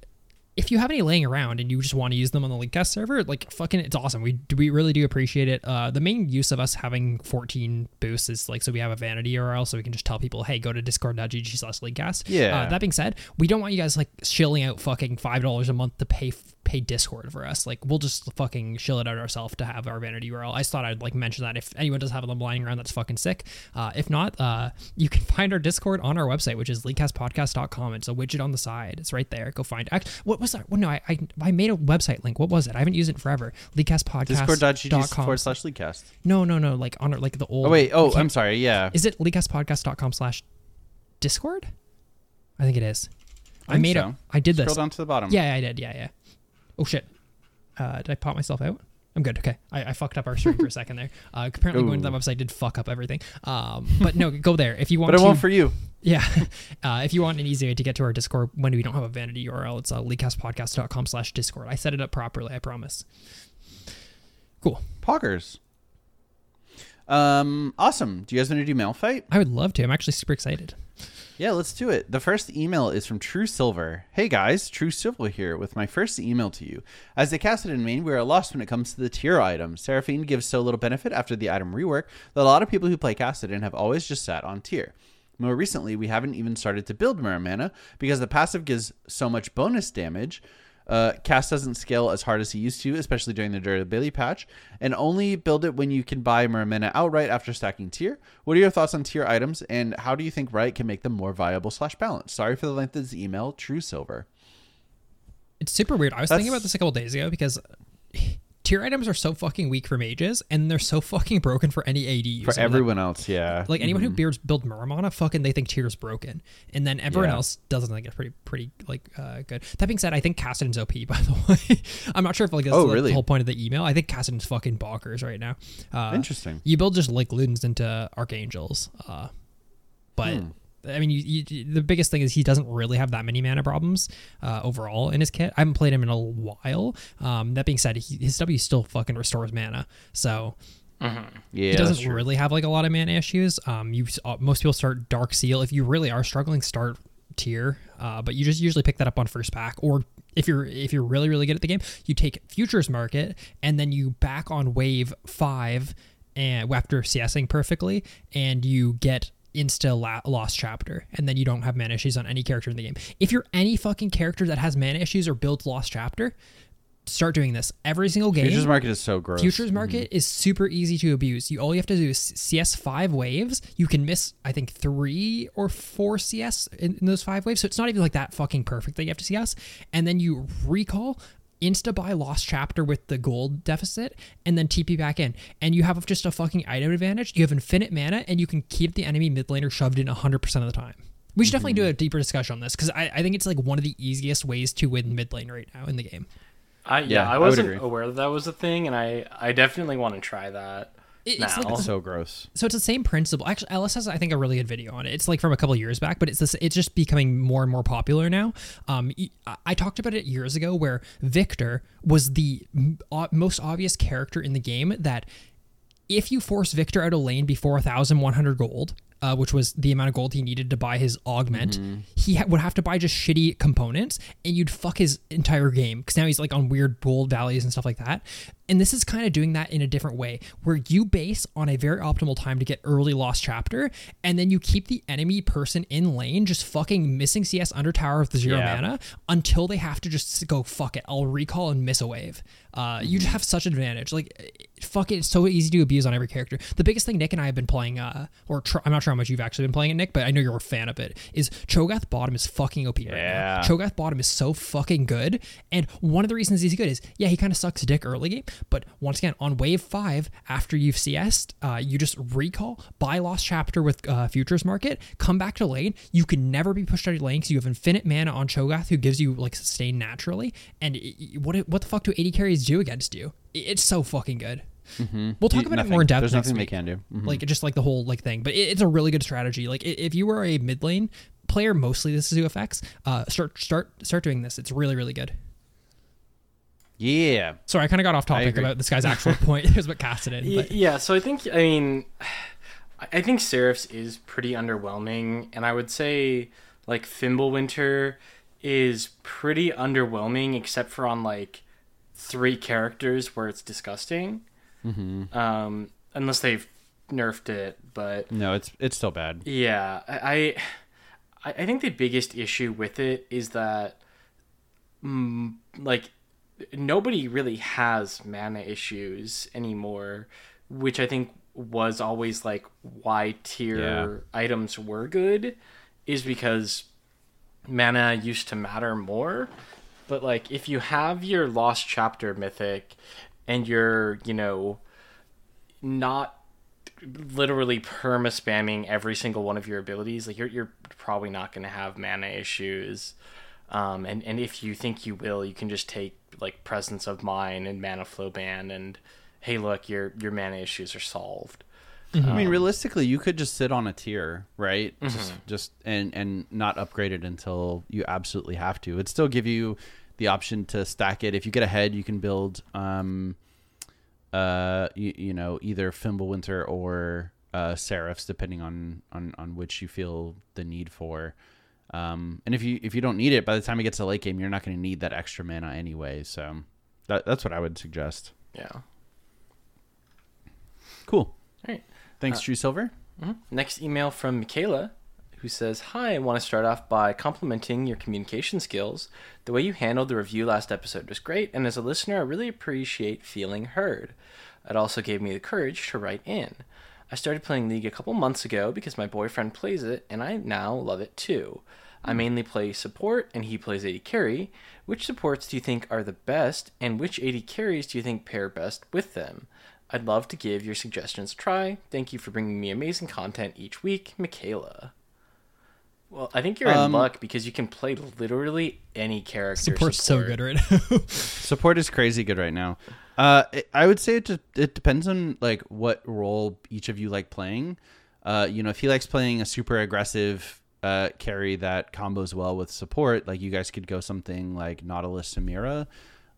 if you have any laying around and you just want to use them on the LeagueCast server, like fucking, it's awesome. We do, we really do appreciate it. Uh, the main use of us having 14 boosts is like so we have a vanity URL, so we can just tell people, hey, go to discord.gg slash LeagueCast. Yeah. Uh, that being said, we don't want you guys like shilling out fucking five dollars a month to pay pay Discord for us. Like we'll just fucking shill it out ourselves to have our vanity URL. I just thought I'd like mention that if anyone does have them lying around, that's fucking sick. Uh, if not, uh, you can find our Discord on our website, which is leaguecastpodcast.com. It's a widget on the side. It's right there. Go find. Act, what was that? Well, no, I, I I made a website link. What was it? I haven't used it forever. Discord.gg Leaguecastpodcast.com. forward slash LeagueCast. No, no, no. Like on our- like the old. Oh wait, oh I'm sorry, yeah. is it leaguecastpodcast.com slash Discord? I think it is. I, think made so. a. I did this. Scroll down to the bottom. Yeah, I did. Yeah, yeah. Oh shit. Uh, did I pop myself out? I'm good. Okay, I, I fucked up our stream for a second there. Uh, apparently, going to that website did fuck up everything. Um, but no, go there if you want. But it to, won't for you. yeah. Uh, if you want an easy way to get to our Discord when we don't have a vanity URL, it's uh, slash Discord. I set it up properly. I promise. Cool. Poggers. Um, awesome. Do you guys want to do mail fight? I would love to. I'm actually super excited. Yeah, let's do it. The first email is from True Silver. Hey guys, True Silver here with my first email to you. As a Kassadin main, we are lost when it comes to the Tear items. Seraphine gives so little benefit after the item rework that a lot of people who play Kassadin have always just sat on Tear. More recently, we haven't even started to build Muramana because the passive gives so much bonus damage. Uh, cast doesn't scale as hard as he used to, especially during the durability patch, and only build it when you can buy Muramana outright after stacking Tear. What are your thoughts on Tear items, and how do you think Riot can make them more viable slash balanced? Sorry for the length of this email, True Silver. It's super weird. I was thinking about this a couple days ago because Tear items are so fucking weak for mages and they're so fucking broken for any AD user. For Like- everyone else, yeah. Like anyone who beards build Muramana, fucking they think Tear's broken, and then everyone Yeah. else doesn't think it's pretty pretty like uh, good. That being said, I think Kassadin's OP by the way. I'm not sure if like that's Oh, the, really? the whole point of the email. I think Kassadin's fucking bonkers right now. Uh, Interesting. You build just like Ludens into archangels, uh, but. Hmm. I mean, you, you, the biggest thing is he doesn't really have that many mana problems uh, overall in his kit. I haven't played him in a while. Um, that being said, he, his W still fucking restores mana, so yeah, he doesn't really have like a lot of mana issues. Um, you uh, most people start Dark Seal if you really are struggling. Start Tear, uh, but you just usually pick that up on first pack or if you're if you're really really good at the game, you take futures market and then you back on wave five and after CSing perfectly, and you get insta la- lost chapter, and then you don't have mana issues on any character in the game. If you're any fucking character that has mana issues or builds lost chapter, start doing this every single game. Futures market is so gross. Futures market mm-hmm. is super easy to abuse. You all you have to do is CS five waves. You can miss I think three or four CS in, in those five waves. So it's not even like that fucking perfect that you have to CS. And then you recall insta buy lost chapter with the gold deficit and then TP back in. And you have just a fucking item advantage. You have infinite mana and you can keep the enemy mid laner shoved in 100% of the time. We should definitely do a deeper discussion on this because I, I think it's like one of the easiest ways to win mid lane right now in the game. I, yeah, Yeah, I I wasn't agree. aware that that was a thing, and I, I definitely want to try that. It- now. it's like so gross. So it's the same principle. Actually, Ellis has I think a really good video on it. It's like from a couple years back, but it's this. It's just becoming more and more popular now. Um, y- I- I talked about it years ago, where Viktor was the most obvious character in the game that if you force Viktor out of lane before 1,100 gold, uh, which was the amount of gold he needed to buy his augment, he ha- would have to buy just shitty components, and you'd fuck his entire game because now he's like on weird gold values and stuff like that. And this is kind of doing that in a different way, where you base on a very optimal time to get early lost chapter, and then you keep the enemy person in lane just fucking missing CS under tower with the zero Yeah. mana until they have to just go fuck it. I'll recall and miss a wave. Uh, you just have such advantage. Like fuck it, it's so easy to abuse on every character. The biggest thing Nick and I have been playing, uh, or tr- I'm not sure how much you've actually been playing it, Nick, but I know you're a fan of it. Is Cho'Gath bottom is fucking OP right now. Cho'Gath bottom is so fucking good, and one of the reasons he's good is yeah he kind of sucks dick early game, but once again on wave five after you've CS'd, uh, you just recall buy lost chapter with uh, futures market, come back to lane. You can never be pushed out of lane because you have infinite mana on Cho'Gath who gives you like sustain naturally. And it- what what the fuck do 80 carries do against you? It's so fucking good. We'll talk about nothing. it more in depth. There's next nothing they week. can do. Mhm. Like just like the whole like thing, but it, it's a really good strategy. Like if you were a mid lane player, mostly this is UFX. Uh, start start start doing this. It's really really good. Yeah. Sorry, I kind of got off topic about this guy's actual point. It was what Kassadin, but yeah, so I think I mean, I- I think Seraphs is pretty underwhelming, and I would say like Fimbulwinter is pretty underwhelming, except for on like three characters where it's disgusting. Mm-hmm. Um, unless they've nerfed it, but No, it's it's still bad. yeah, I, I, I think the biggest issue with it is that, mm, like, nobody really has mana issues anymore, which I think was always like why Tear Yeah. items were good, is because mana used to matter more. But like, if you have your lost chapter mythic, and you're you know not literally perma spamming every single one of your abilities, like you're you're probably not going to have mana issues. Um, and and if you think you will, you can just take like presence of mind and mana flow ban, and hey, look, your your mana issues are solved. Mm-hmm. I mean, um, realistically, you could just sit on a Tear, right? Just, mm-hmm. just and and not upgrade it until you absolutely have to. It'd still give you the option to stack it. If you get ahead, you can build, um, uh, you, you know, either Fimbulwinter or uh, Seraphs, depending on on on which you feel the need for. Um, and if you if you don't need it, by the time it gets to late game, you're not going to need that extra mana anyway. So that, that's what I would suggest. Yeah. Cool. All right. Thanks, True Silver. Next email from Michaela, who says, Hi, I want to start off by complimenting your communication skills. The way you handled the review last episode was great, and as a listener, I really appreciate feeling heard. It also gave me the courage to write in. I started playing League a couple months ago because my boyfriend plays it, and I now love it too. I hmm. mainly play support, and he plays 80 carry. Which supports do you think are the best, and which 80 carries do you think pair best with them? I'd love to give your suggestions a try. Thank you for bringing me amazing content each week, Michaela. Well, I think you're Um, in luck because you can play literally any character. support's so support. good right now. Support is crazy good right now. Uh, it- I would say it de- it depends on like what role each of you like playing. Uh, you know, if he likes playing a super aggressive uh, carry that combos well with support, like you guys could go something like Nautilus Samira.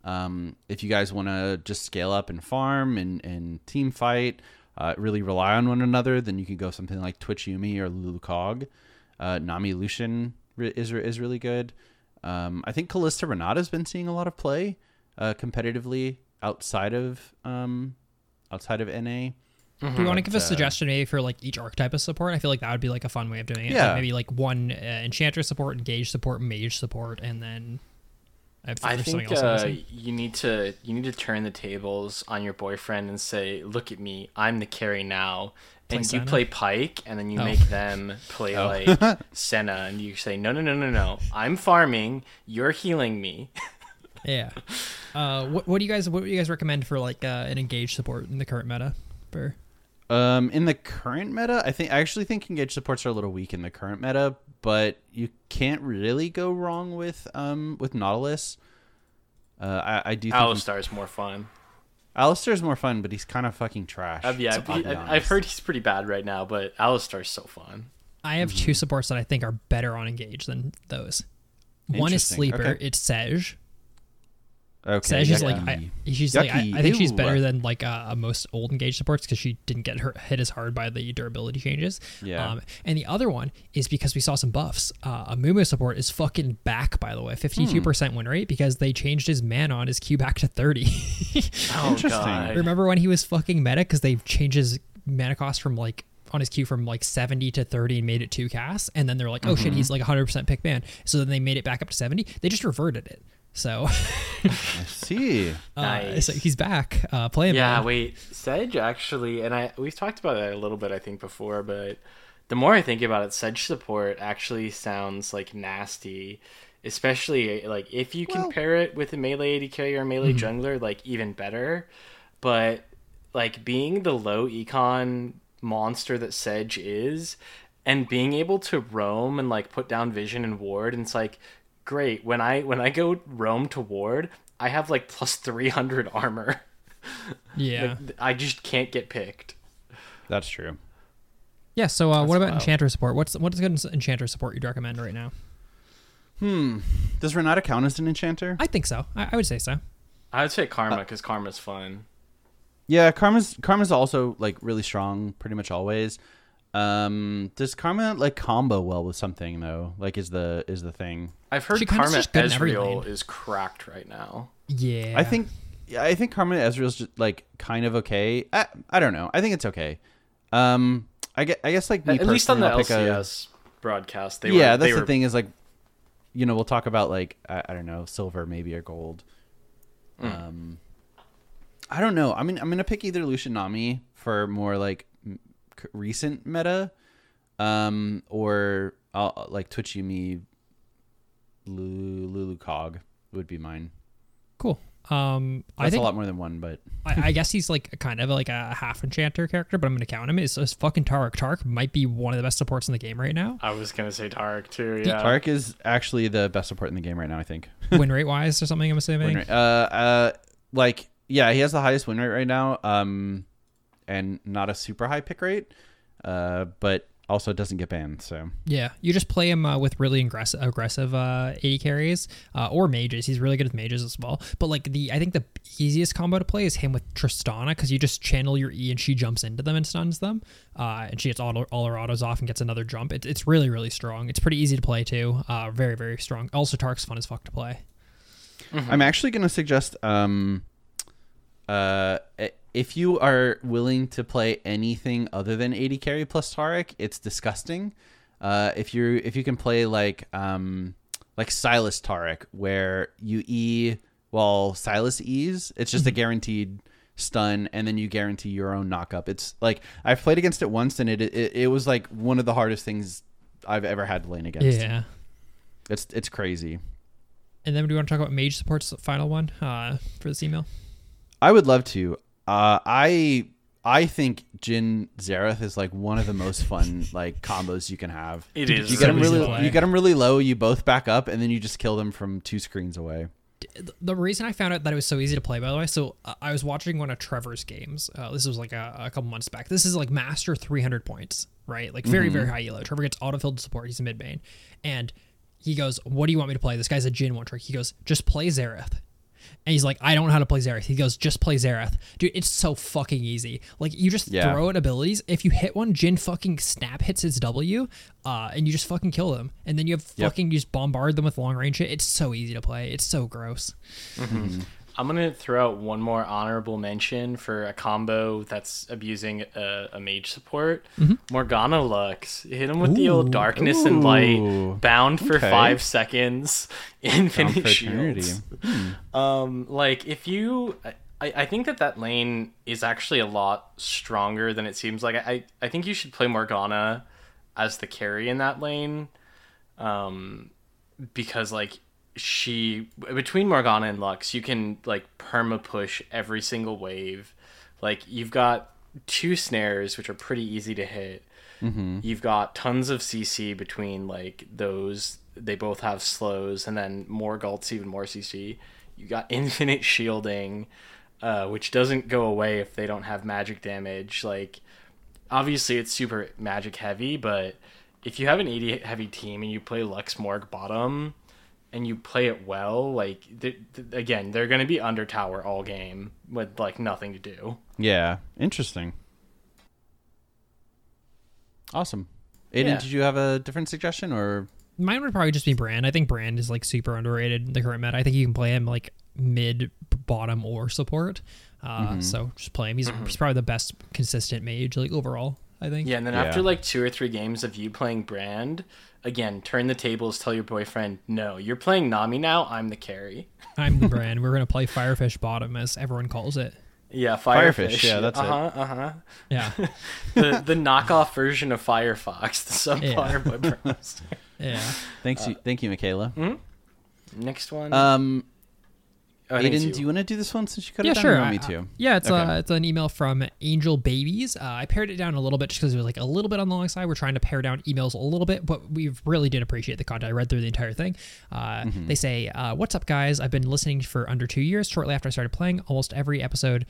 Um, if you guys want to just scale up and farm and, and team fight, uh, really rely on one another, then you could go something like Twitch Yuumi or Lulu Kog. Uh, Nami Lucian is is really good. Um, I think Kalista Renata's been seeing a lot of play uh, competitively outside of um, outside of NA. Do you want to give a uh, suggestion maybe for like each archetype of support? I feel like that would be like a fun way of doing it. Like, Yeah. maybe like one uh, enchanter support, engage support, mage support, and then if I think something else uh, you need to you need to turn the tables on your boyfriend and say, "Look at me, I'm the carry now." Play And you play Pyke, and then you Oh. make them play like Senna, and you say, "No, no, no, no, no, I'm farming. You're healing me." Yeah. Uh, what, what do you guys what do you guys recommend for like uh, an engage support in the current meta? For Um, in the current meta, I think I actually think engage supports are a little weak in the current meta, but you can't really go wrong with um with Nautilus. Uh, I, I do think Alistar is more fun. Alistar's more fun, but he's kind of fucking trash. Uh, yeah, to I've, I've heard he's pretty bad right now, but Alistar's so fun. I have two supports that I think are better on engage than those. One is sleeper. Okay. It's Sej. Okay, Sej is like yucky. I, she's like I, Yucky. I think she's better than like uh, most old engage supports because she didn't get her hit as hard by the durability changes. Yeah. Um, and the other one is because we saw some buffs. Uh, Amumu support is fucking back by the way, fifty two percent win rate because they changed his mana on his Q back to thirty. Oh Interesting. god. Remember when he was fucking meta because they changed his mana cost from like on his Q from like 70 to 30 and made it two casts and then they're like oh Mm-hmm. shit he's like 100% pick ban so then they made it back up to 70 they just reverted it so I see. uh, Nice. so he's back uh play him Yeah, man. wait, Sej actually, and I we've talked about it a little bit, I think, before, but the more I think about it, Sej support actually sounds like nasty, especially like if you Well- compare it with a melee AD carry or a melee jungler, like even better. But like being the low econ monster that Sej is, and being able to roam and like put down vision and ward, and it's like great when I when I go roam to ward, I have like plus three hundred armor. yeah Like, I just can't get picked. That's true. yeah so uh, what about wild. enchanter support what's what's good enchanter support you'd recommend right now Hmm. Does Renata count as an enchanter? I think so I, I would say so I would say Karma because Karma's fun. Yeah, Karma's Karma's also like really strong, pretty much always. Um, does Karma like combo well with something though? Like, is the is the thing? I've heard She kinda Karma just good in every Ezreal is cracked right now. yeah I think, yeah, I think Karma Ezreal's just like kind of okay. I, I don't know. I think it's okay. Um, I guess, I guess like me At least on the personally, I'll pick a- LCS broadcast, they yeah, were, that's they the were, thing is like, you know, we'll talk about like I, I don't know, silver maybe or gold. Mm. Um, I don't know. I mean, I'm gonna pick either Lucian Nami for more like m- c- recent meta, um, or uh, like Twitch Yuumi, Lulu, Lulu Kog would be mine. cool um I think a lot more than one, but I, I guess he's like a kind of like a half enchanter character, but I'm gonna count him. Is is fucking Taric. Taric might be one of the best supports in the game right now, I was gonna say Taric too. Yeah, Taric is actually the best support in the game right now. I think. win rate wise or something. I'm assuming. Win rate. Uh, uh, like yeah, he has the highest win rate right now. Um, and not a super high pick rate. Uh, but also doesn't get banned. So Yeah, you just play him uh, with really aggressive, aggressive uh, 80 carries uh, or mages. He's really good with mages as well. But like the, I think the easiest combo to play is him with Tristana because you just channel your E and she jumps into them and stuns them, uh, and she gets all, all her autos off and gets another jump. It, it's really really strong. It's pretty easy to play too. Uh, very very strong. Also, Taric's fun as fuck to play. I'm actually gonna suggest um, uh, i- if you are willing to play anything other than 80 carry plus Taric, it's disgusting. Uh, if you if you can play like um like Sylas Taric, where you E while Sylas E's, it's just a guaranteed stun, and then you guarantee your own knockup. It's like I've played against it once, and it it, it was like one of the hardest things I've ever had to lane against. Yeah. it's it's crazy. And then do you want to talk about mage support's final one uh, for this email? I would love to. Uh, I I think Jhin Xerath is like one of the most fun like combos you can have. It Dude, is. You get them so easy to really, play. you get 'em really low. You both back up, and then you just kill them from two screens away. the reason I found out that it was so easy to play, by the way, so uh, I was watching one of Trevor's games. Uh, this was like a, a couple months back. This is like master 300 points, right? Like very, very high elo. Trevor gets auto autofilled support. He's a mid main. And he goes, What do you want me to play? This guy's a Jhin one trick. He goes, Just play Xerath. And he's like, I don't know how to play Xerath. He goes, just play Xerath. Dude, it's so fucking easy. Like, you just Yeah. throw at abilities. If you hit one, Jhin fucking snap hits his W, uh, and you just fucking kill them. And then you have Yep. fucking, you just bombard them with long range shit. It's so easy to play. It's so gross. I'm gonna throw out one more honorable mention for a combo that's abusing a, a mage support. Morgana Lux. Hit him with the old Ooh. darkness and Ooh. light, bound for Okay. five seconds, infinite shields. Um, like if you, I, I think that that lane is actually a lot stronger than it seems. Like I, I think you should play Morgana as the carry in that lane, um, because like she between Morgana and Lux, you can like perma push every single wave. Like you've got two snares which are pretty easy to hit. You've got tons of CC between like those. They both have slows, and then Morg ult's even more CC. You got infinite shielding, uh, which doesn't go away if they don't have magic damage. Like obviously it's super magic heavy, but if you have an 80 heavy team and you play Lux Morg bottom and you play it well, like th- th- again, they're going to be under tower all game with like nothing to do. Yeah, interesting. Awesome. Aiden, Yeah. did you have a different suggestion or? Mine would probably just be Brand. I think Brand is like super underrated in the current meta. I think you can play him like mid, bottom, or support. Uh, So just play him. He's, he's probably the best consistent mage like overall. I think. Yeah, and then Yeah. after like two or three games of you playing Brand, again, turn the tables, tell your boyfriend, no, you're playing Nami now, I'm the carry. I'm the Brand. We're gonna play Firefish bottom as everyone calls it. Yeah, Firefish, Firefish. yeah, that's it. uh-huh, Uh-huh, Yeah. The, the knockoff version of Firefox, the subpar by Brandmaster. yeah. Thanks, you, thank you, Michaela. Next one. Um, I think Aiden, you. do you want to do this one since you cut Yeah, it down? sure. Or you want me too. yeah, it's Okay. uh, it's an email from Angel Babies. Uh, I pared it down a little bit just because it was like a little bit on the long side. We're trying to pare down emails a little bit, but we really did appreciate the content. I read through the entire thing. Uh, Mm-hmm. They say, uh, "What's up, guys? I've been listening for under two years. Shortly after I started playing, almost every episode."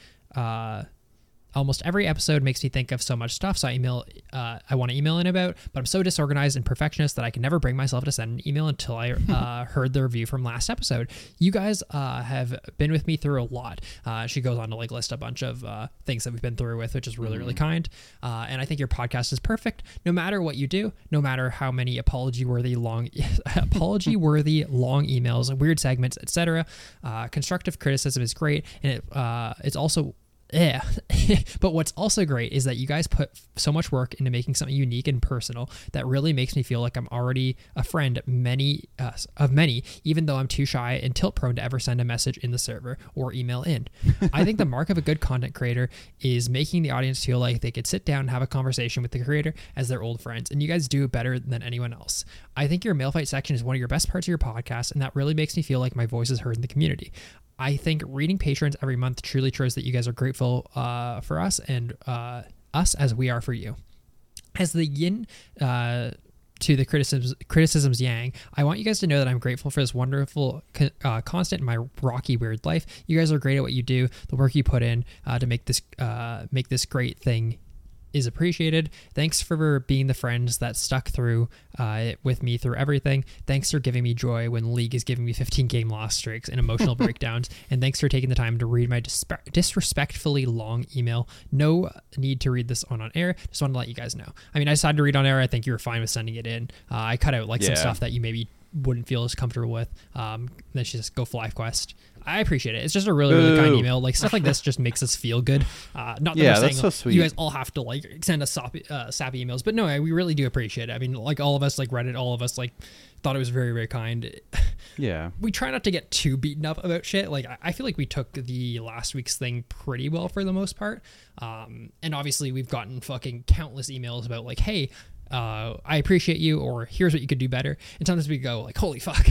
Almost every episode makes me think of so much stuff, so I email. Uh, I want to email in about, but I'm so disorganized and perfectionist that I can never bring myself to send an email until I uh, heard the review from last episode. You guys uh, have been with me through a lot. Uh, she goes on to like list a bunch of uh, things that we've been through with, which is really really kind. Uh, and I think your podcast is perfect. No matter what you do, no matter how many apology worthy long apology worthy long emails, weird segments, etc. Uh, constructive criticism is great, and it uh, it's also yeah. but what's also great is that you guys put so much work into making something unique and personal that really makes me feel like I'm already a friend many uh, of many, even though I'm too shy and tilt prone to ever send a message in the server or email in. I think the mark of a good content creator is making the audience feel like they could sit down and have a conversation with the creator as their old friends, and you guys do it better than anyone else. I think your mail fight section is one of your best parts of your podcast, and that really makes me feel like my voice is heard in the community. I think reading patrons every month truly shows that you guys are grateful uh, for us and uh, us as we are for you. As the yin uh, to the criticisms, criticisms yang, I want you guys to know that I'm grateful for this wonderful uh, constant in my rocky weird life. You guys are great at what you do. The work you put in uh, to make this uh, make this great thing is appreciated. Thanks for being the friends that stuck through uh, with me through everything. Thanks for giving me joy when League is giving me 15 game loss streaks and emotional breakdowns. And thanks for taking the time to read my disrespectfully long email. No need to read this on on air. Just wanted to let you guys know. I mean, I decided to read on air. I think you were fine with sending it in. Uh, I cut out like some stuff that you maybe wouldn't feel as comfortable with. Um, then she just go FlyQuest. I appreciate it. It's just a really, really kind email. Like stuff like this just makes us feel good. Uh, not that Yeah, we're saying so sweet. you guys all have to like send us sappy, uh, sappy emails, but no, we really do appreciate it. I mean, like all of us, like read it, all of us like thought it was very, very kind. Yeah. We try not to get too beaten up about shit. Like I- I feel like we took the last week's thing pretty well for the most part. Um, and obviously we've gotten fucking countless emails about like, hey. Uh, I appreciate you, or here's what you could do better. And sometimes we go like, "Holy fuck!"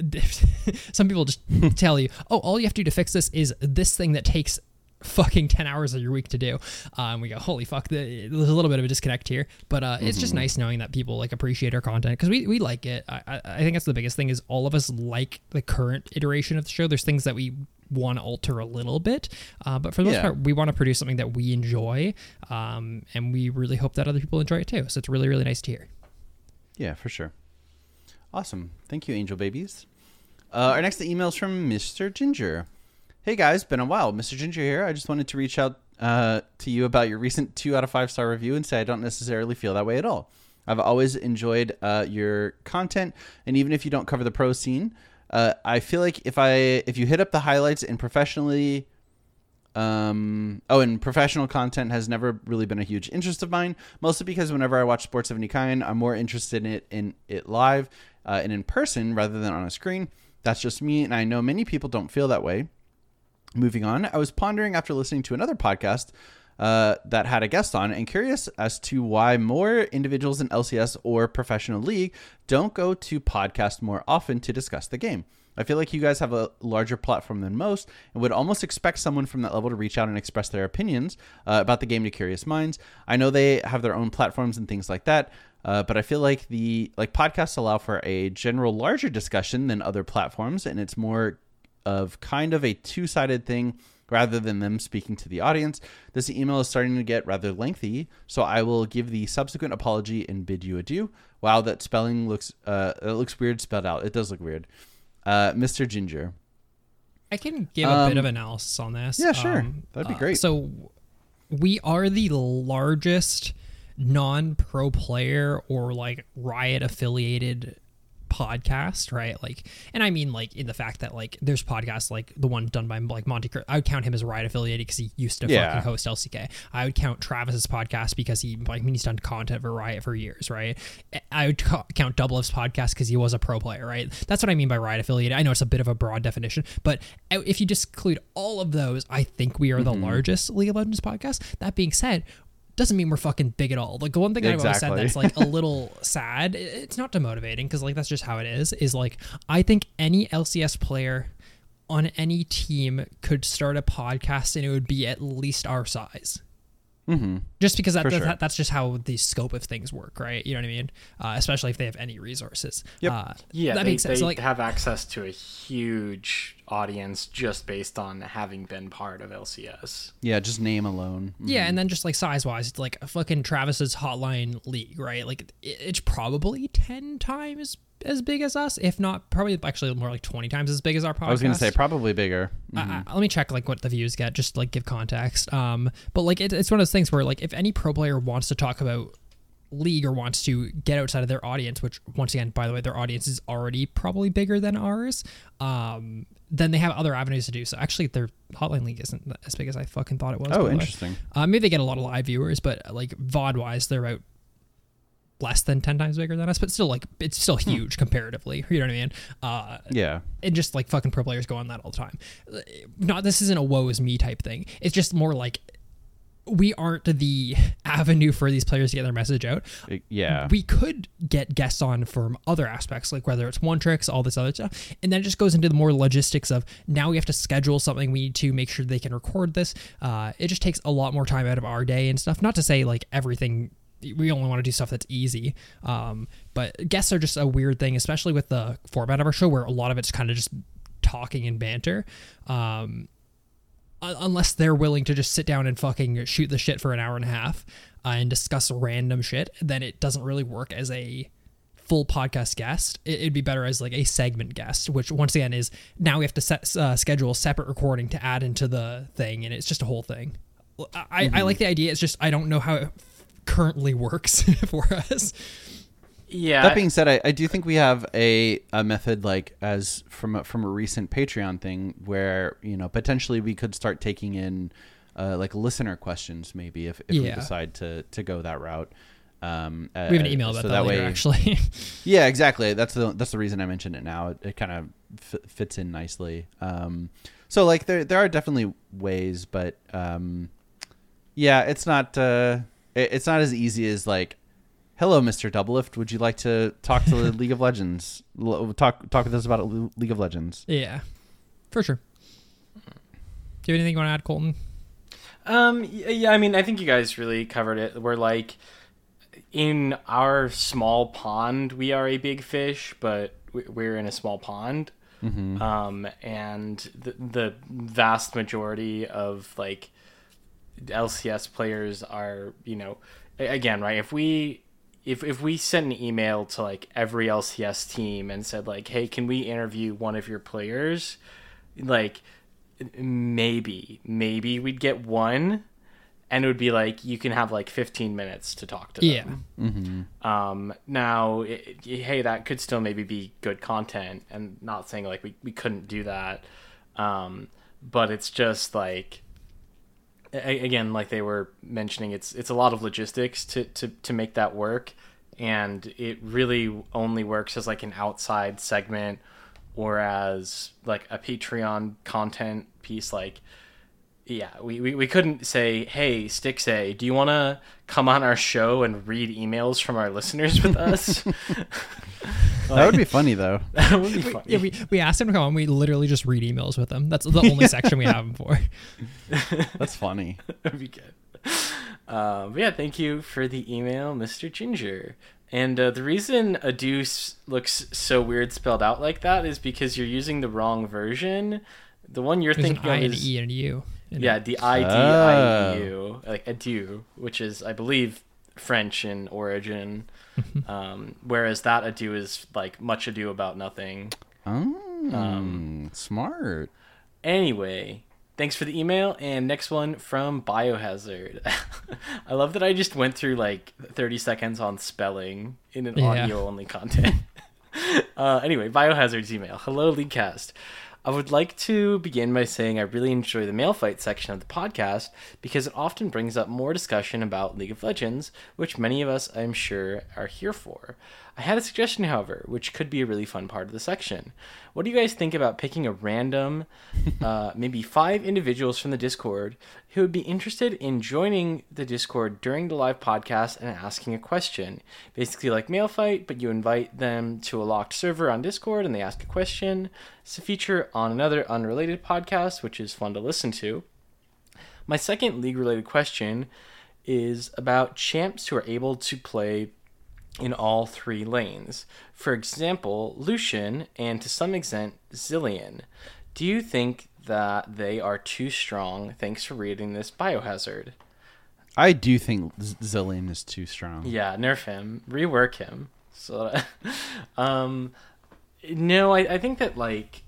Some people just tell you, "Oh, all you have to do to fix this is this thing that takes fucking 10 hours of your week to do um we go holy fuck the, there's a little bit of a disconnect here but uh it's just nice knowing that people like appreciate our content because we, we like it I, I think that's the biggest thing is all of us like the current iteration of the show there's things that we want to alter a little bit uh, but for the most part we want to produce something that we enjoy um and we really hope that other people enjoy it too so it's really really nice to hear Yeah, for sure. Awesome. Thank you, Angel Babies. Uh, our next email is from Mr. Ginger. Hey guys, been a while. Mr. Ginger here. I just wanted to reach out uh, to you about your recent two out of five star review and say I don't necessarily feel that way at all. I've always enjoyed uh, your content, and even if you don't cover the pro scene, uh, I feel like if I if you hit up the highlights and professionally um, oh, and professional content has never really been a huge interest of mine, mostly because whenever I watch sports of any kind, I'm more interested in it in it live uh, and in person rather than on a screen. That's just me, and I know many people don't feel that way. Moving on, I was pondering after listening to another podcast uh, that had a guest on and curious as to why more individuals in LCS or professional league don't go to podcast more often to discuss the game. I feel like you guys have a larger platform than most and would almost expect someone from that level to reach out and express their opinions uh, about the game to curious minds. I know they have their own platforms and things like that, uh, but I feel like the like podcasts allow for a general larger discussion than other platforms, and it's more of kind of a two-sided thing rather than them speaking to the audience. This email is starting to get rather lengthy, so I will give the subsequent apology and bid you adieu. Wow, that spelling looks uh, it looks weird spelled out. It does look weird. Uh, Mr. Ginger. I can give a bit Um, of analysis on this. yeah, sure. That'd be uh, great. So we are the largest non-pro player or like Riot affiliated podcast, right? Like, and I mean like in the fact that like there's podcasts like the one done by like Monte. Cur- I would count him as Riot affiliated because he used to Yeah. fucking host LCK. I would count Travis's podcast because he like I mean he's done content for Riot for years, right? I would ca- count Double F's podcast because he was a pro player, right? That's what I mean by Riot affiliated. I know it's a bit of a broad definition, but if you just include all of those, I think we are the mm-hmm. largest League of Legends podcast. That being said, doesn't mean we're fucking big at all. Like the one thing I've always said that's like a little sad. It's not demotivating because like that's just how it is. Is like I think any LCS player on any team could start a podcast and it would be at least our size. Mm-hmm. Just because that, that- sure. that's just how the scope of things work, right? You know what I mean? Uh, especially if they have any resources. Yep. Uh, Yeah, that they, makes sense. they like have access to a huge audience just based on having been part of LCS. Yeah, just name alone. Mhm. Yeah, and then just like size wise, it's like fucking Travis's Hotline League, right? Like it- it's probably ten times as big as us, if not probably actually more like twenty times as big as our podcast. I was gonna say probably bigger. I- let me check like what the views get, just to, like give context. Um, but like it, it's one of those things where like if any pro player wants to talk about league or wants to get outside of their audience, which once again, by the way, their audience is already probably bigger than ours. Um, then they have other avenues to do so. Actually, their hotline league isn't as big as I fucking thought it was. Oh, interesting. Uh, maybe they get a lot of live viewers, but like VOD wise, they're about less than 10 times bigger than us, but still like it's still huge comparatively. You know what I mean? Uh, Yeah. and just like fucking pro players go on that all the time. Uh, Not this isn't a woe is me type thing. It's just more like we aren't the avenue for these players to get their message out. Yeah. We could get guests on from other aspects, like whether it's one tricks, all this other stuff, and then it just goes into the more logistics of now we have to schedule something. We need to make sure they can record this. Uh, it just takes a lot more time out of our day and stuff. Not to say like everything. We only want to do stuff that's easy, um, but guests are just a weird thing, especially with the format of our show, where a lot of it's kind of just talking and banter. Um, unless they're willing to just sit down and fucking shoot the shit for an hour and a half uh, and discuss random shit, then it doesn't really work as a full podcast guest. It, it'd be better as like a segment guest, which once again is now we have to set, uh, schedule a separate recording to add into the thing, and it's just a whole thing. I, I like the idea. It's just I don't know how it currently works for us. Yeah, That being said, I, I do think we have a, a method like as from a, from a recent Patreon thing where you know potentially we could start taking in uh, like listener questions maybe if, if we decide to to go that route. Um, We have an email about that, later, way, actually. Yeah, exactly. That's the that's the reason I mentioned it now. It, it kind of f- fits in nicely. Um, so like there there are definitely ways, but um, yeah, it's not uh, it, it's not as easy as like, hello, Mister Doublelift. Would you like to talk to the League of Legends? L- talk talk with us about Le- League of Legends. yeah, for sure. Do you have anything you want to add, Colton? Um, yeah, I mean, I think you guys really covered it. We're like, in our small pond, we are a big fish, but we- we're in a small pond. Um, and the, the vast majority of like LCS players are, you know, again, right? If we if if we sent an email to like every LCS team and said like, "Hey, can we interview one of your players?" like maybe maybe we'd get one and it would be like you can have like 15 minutes to talk to them. Yeah. them. Um, now, it, it- hey, that could still maybe be good content, and not saying like we, we couldn't do that. Um, but it's just like, a- again, like they were mentioning, it's it's a lot of logistics to to to make that work, and it really only works as like an outside segment or as like a Patreon content piece, like yeah, we, we, we couldn't say, hey, Stixxay, do you want to come on our show and read emails from our listeners with us? That would be funny though. that would be funny. Yeah, we, we asked him to come on. We literally just read emails with him. That's the only section we have him for. That's funny. That'd be good. Uh, but yeah, thank you for the email, Mr. Ginger. And uh, the reason a deuce looks so weird spelled out like that is because you're using the wrong version. The one you're There's an thinking I of and an is E and a Yeah, the I D I E U, like adieu, which is I believe French in origin. um, whereas that adieu is like much ado about nothing. Oh, smart. Anyway, thanks for the email. And next one from Biohazard. I love that I just went through like 30 seconds on spelling in an Yeah. audio only content. uh, anyway, Biohazard's email. Hello, LeagueCast. I would like to begin by saying I really enjoy the mail fight section of the podcast because it often brings up more discussion about League of Legends, which many of us, I'm sure, are here for. I had a suggestion, however, which could be a really fun part of the section. What do you guys think about picking a random, uh, maybe five individuals from the Discord who would be interested in joining the Discord during the live podcast and asking a question? Basically, like Mail Fight, but you invite them to a locked server on Discord and they ask a question. It's a feature on another unrelated podcast, which is fun to listen to. My second league related question is about champs who are able to play in all three lanes. For example, Lucian and to some extent Zilean. Do you think that they are too strong? Thanks for reading this biohazard. I do think Zilean is too strong. Yeah, nerf him, rework him. So, um, no, I, I think that like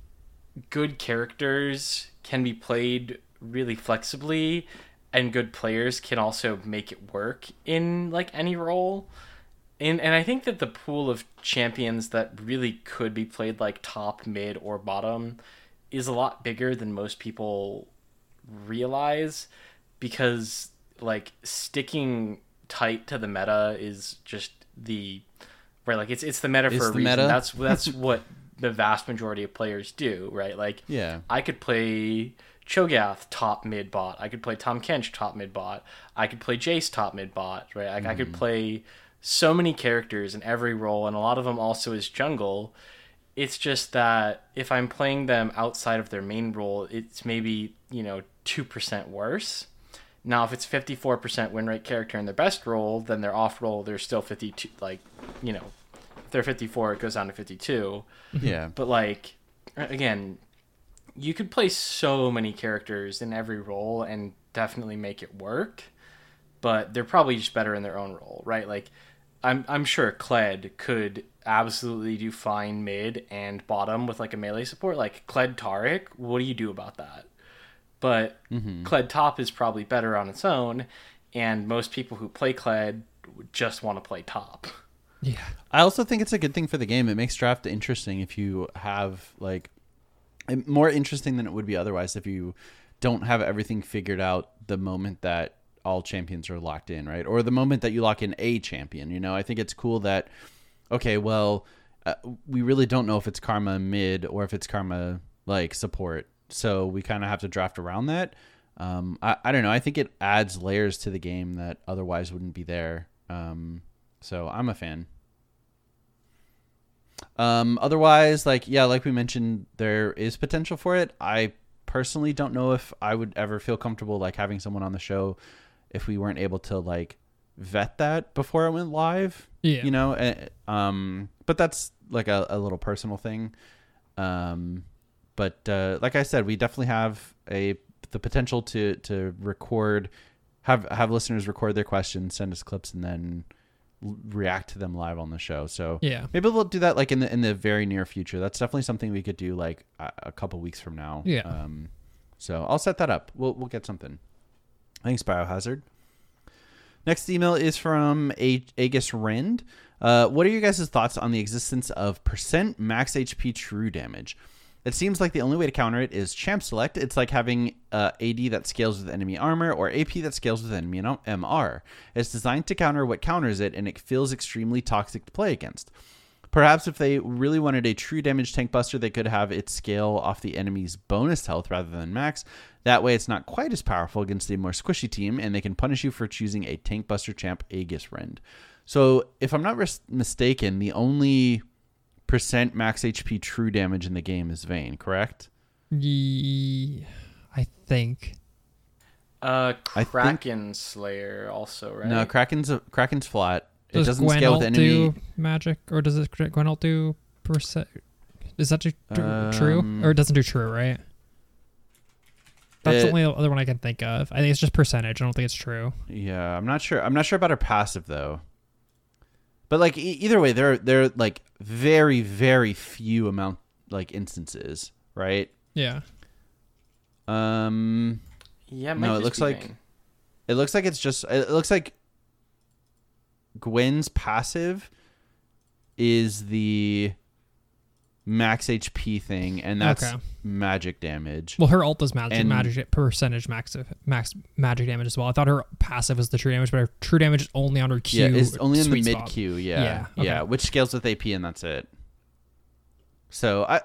good characters can be played really flexibly, and good players can also make it work in like any role. And and I think that the pool of champions that really could be played like top, mid, or bottom is a lot bigger than most people realize because like sticking tight to the meta is just the right like it's it's the meta It's for a reason. meta. That's that's what the vast majority of players do, right? Like Yeah. I could play Cho'Gath top mid bot. I could play Tahm Kench top mid bot. I could play Jace top mid bot, right? Like I could mm-hmm. play so many characters in every role, and a lot of them also is jungle. It's just that if I'm playing them outside of their main role, it's maybe you know two percent worse. Now, if it's fifty four percent win rate character in their best role, then their off role they're still fifty two. Like you know, if they're fifty four, it goes down to fifty two. Yeah. But like again, you could play so many characters in every role and definitely make it work. But they're probably just better in their own role, right? Like I'm I'm sure Kled could absolutely do fine mid and bottom with like a melee support. Like Kled Taric, what do you do about that? But mm-hmm. Kled top is probably better on its own, and most people who play Kled just want to play top. Yeah. I also think it's a good thing for the game. It makes draft interesting if you have like more interesting than it would be otherwise if you don't have everything figured out the moment that all champions are locked in, right? Or the moment that you lock in a champion. You know, I think it's cool that okay, well, uh, we really don't know if it's karma mid or if it's karma like support. So we kind of have to draft around that. Um, I, I don't know. I think it adds layers to the game that otherwise wouldn't be there. Um, so I'm a fan. Um, otherwise, like yeah, like we mentioned, there is potential for it. I personally don't know if I would ever feel comfortable like having someone on the show if we weren't able to like vet that before it went live. Yeah. You know, eh, um, but that's like a, a little personal thing. Um, but uh, like I said, we definitely have a the potential to to record, have have listeners record their questions, send us clips, and then react to them live on the show. So Yeah. maybe we'll do that like in the in the very near future. That's definitely something we could do like a, a couple weeks from now. Yeah. Um, so I'll set that up. We'll we'll get something. Thanks, Biohazard. Next email is from A- Aegis Rend. Uh, what are your guys' thoughts on the existence of percent max HP true damage? It seems like the only way to counter it is champ select. It's like having uh, AD that scales with enemy armor or AP that scales with enemy MR. It's designed to counter what counters it, and it feels extremely toxic to play against. Perhaps if they really wanted a true damage tank buster, they could have it scale off the enemy's bonus health rather than max. That way, it's not quite as powerful against the more squishy team, and they can punish you for choosing a tank buster champ Aegis Rend. So, if I'm not ris- mistaken, the only percent max HP true damage in the game is Vayne, correct? Ye- I think. Uh, I think- Kraken Slayer also, right? No, Kraken's a, Kraken's flat. It Does doesn't scale with Gwen ult enemy. do magic, or does it Gwen ult do percent? Is that tr- tr- true, Um, or it doesn't do true? Right. That's the only other one I can think of. I think it's just percentage. I don't think it's true. Yeah, I'm not sure. I'm not sure about her passive though. But like e- either way, there there like very very few amount like instances, right? Yeah. Um, Yeah, No, it looks like- Vayne. it looks like it's just it looks like Gwen's passive is the max HP thing, and that's Okay. magic damage. Well, her ult does magic, And- magic percentage max max magic damage as well. I thought her passive was the true damage, but her true damage is only on her Q. yeah, it's only in the mid. Q. Yeah, Yeah, yeah, which scales with AP, and that's it. So I,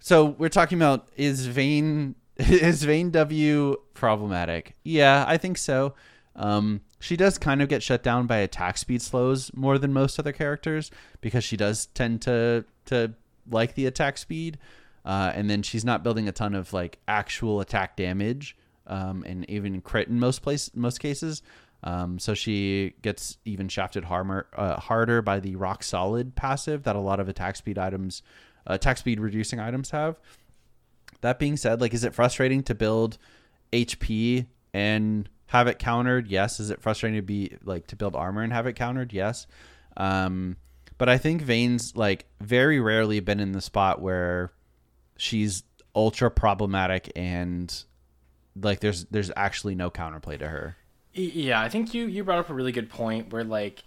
so we're talking about is Vayne is Vayne W problematic? Yeah, I think so. Um, she does kind of get shut down by attack speed slows more than most other characters because she does tend to to like the attack speed, uh, and then she's not building a ton of like actual attack damage, um, and even crit in most place most cases. Um, so she gets even shafted harder, uh, harder by the rock solid passive that a lot of attack speed items, uh, attack speed reducing items have. That being said, like, is it frustrating to build HP and have it countered? Yes. Is it frustrating to be like to build armor and have it countered? Yes. Um, but I think Vayne's like very rarely been in the spot where she's ultra problematic and like there's there's actually no counterplay to her. Yeah, I think you you brought up a really good point where like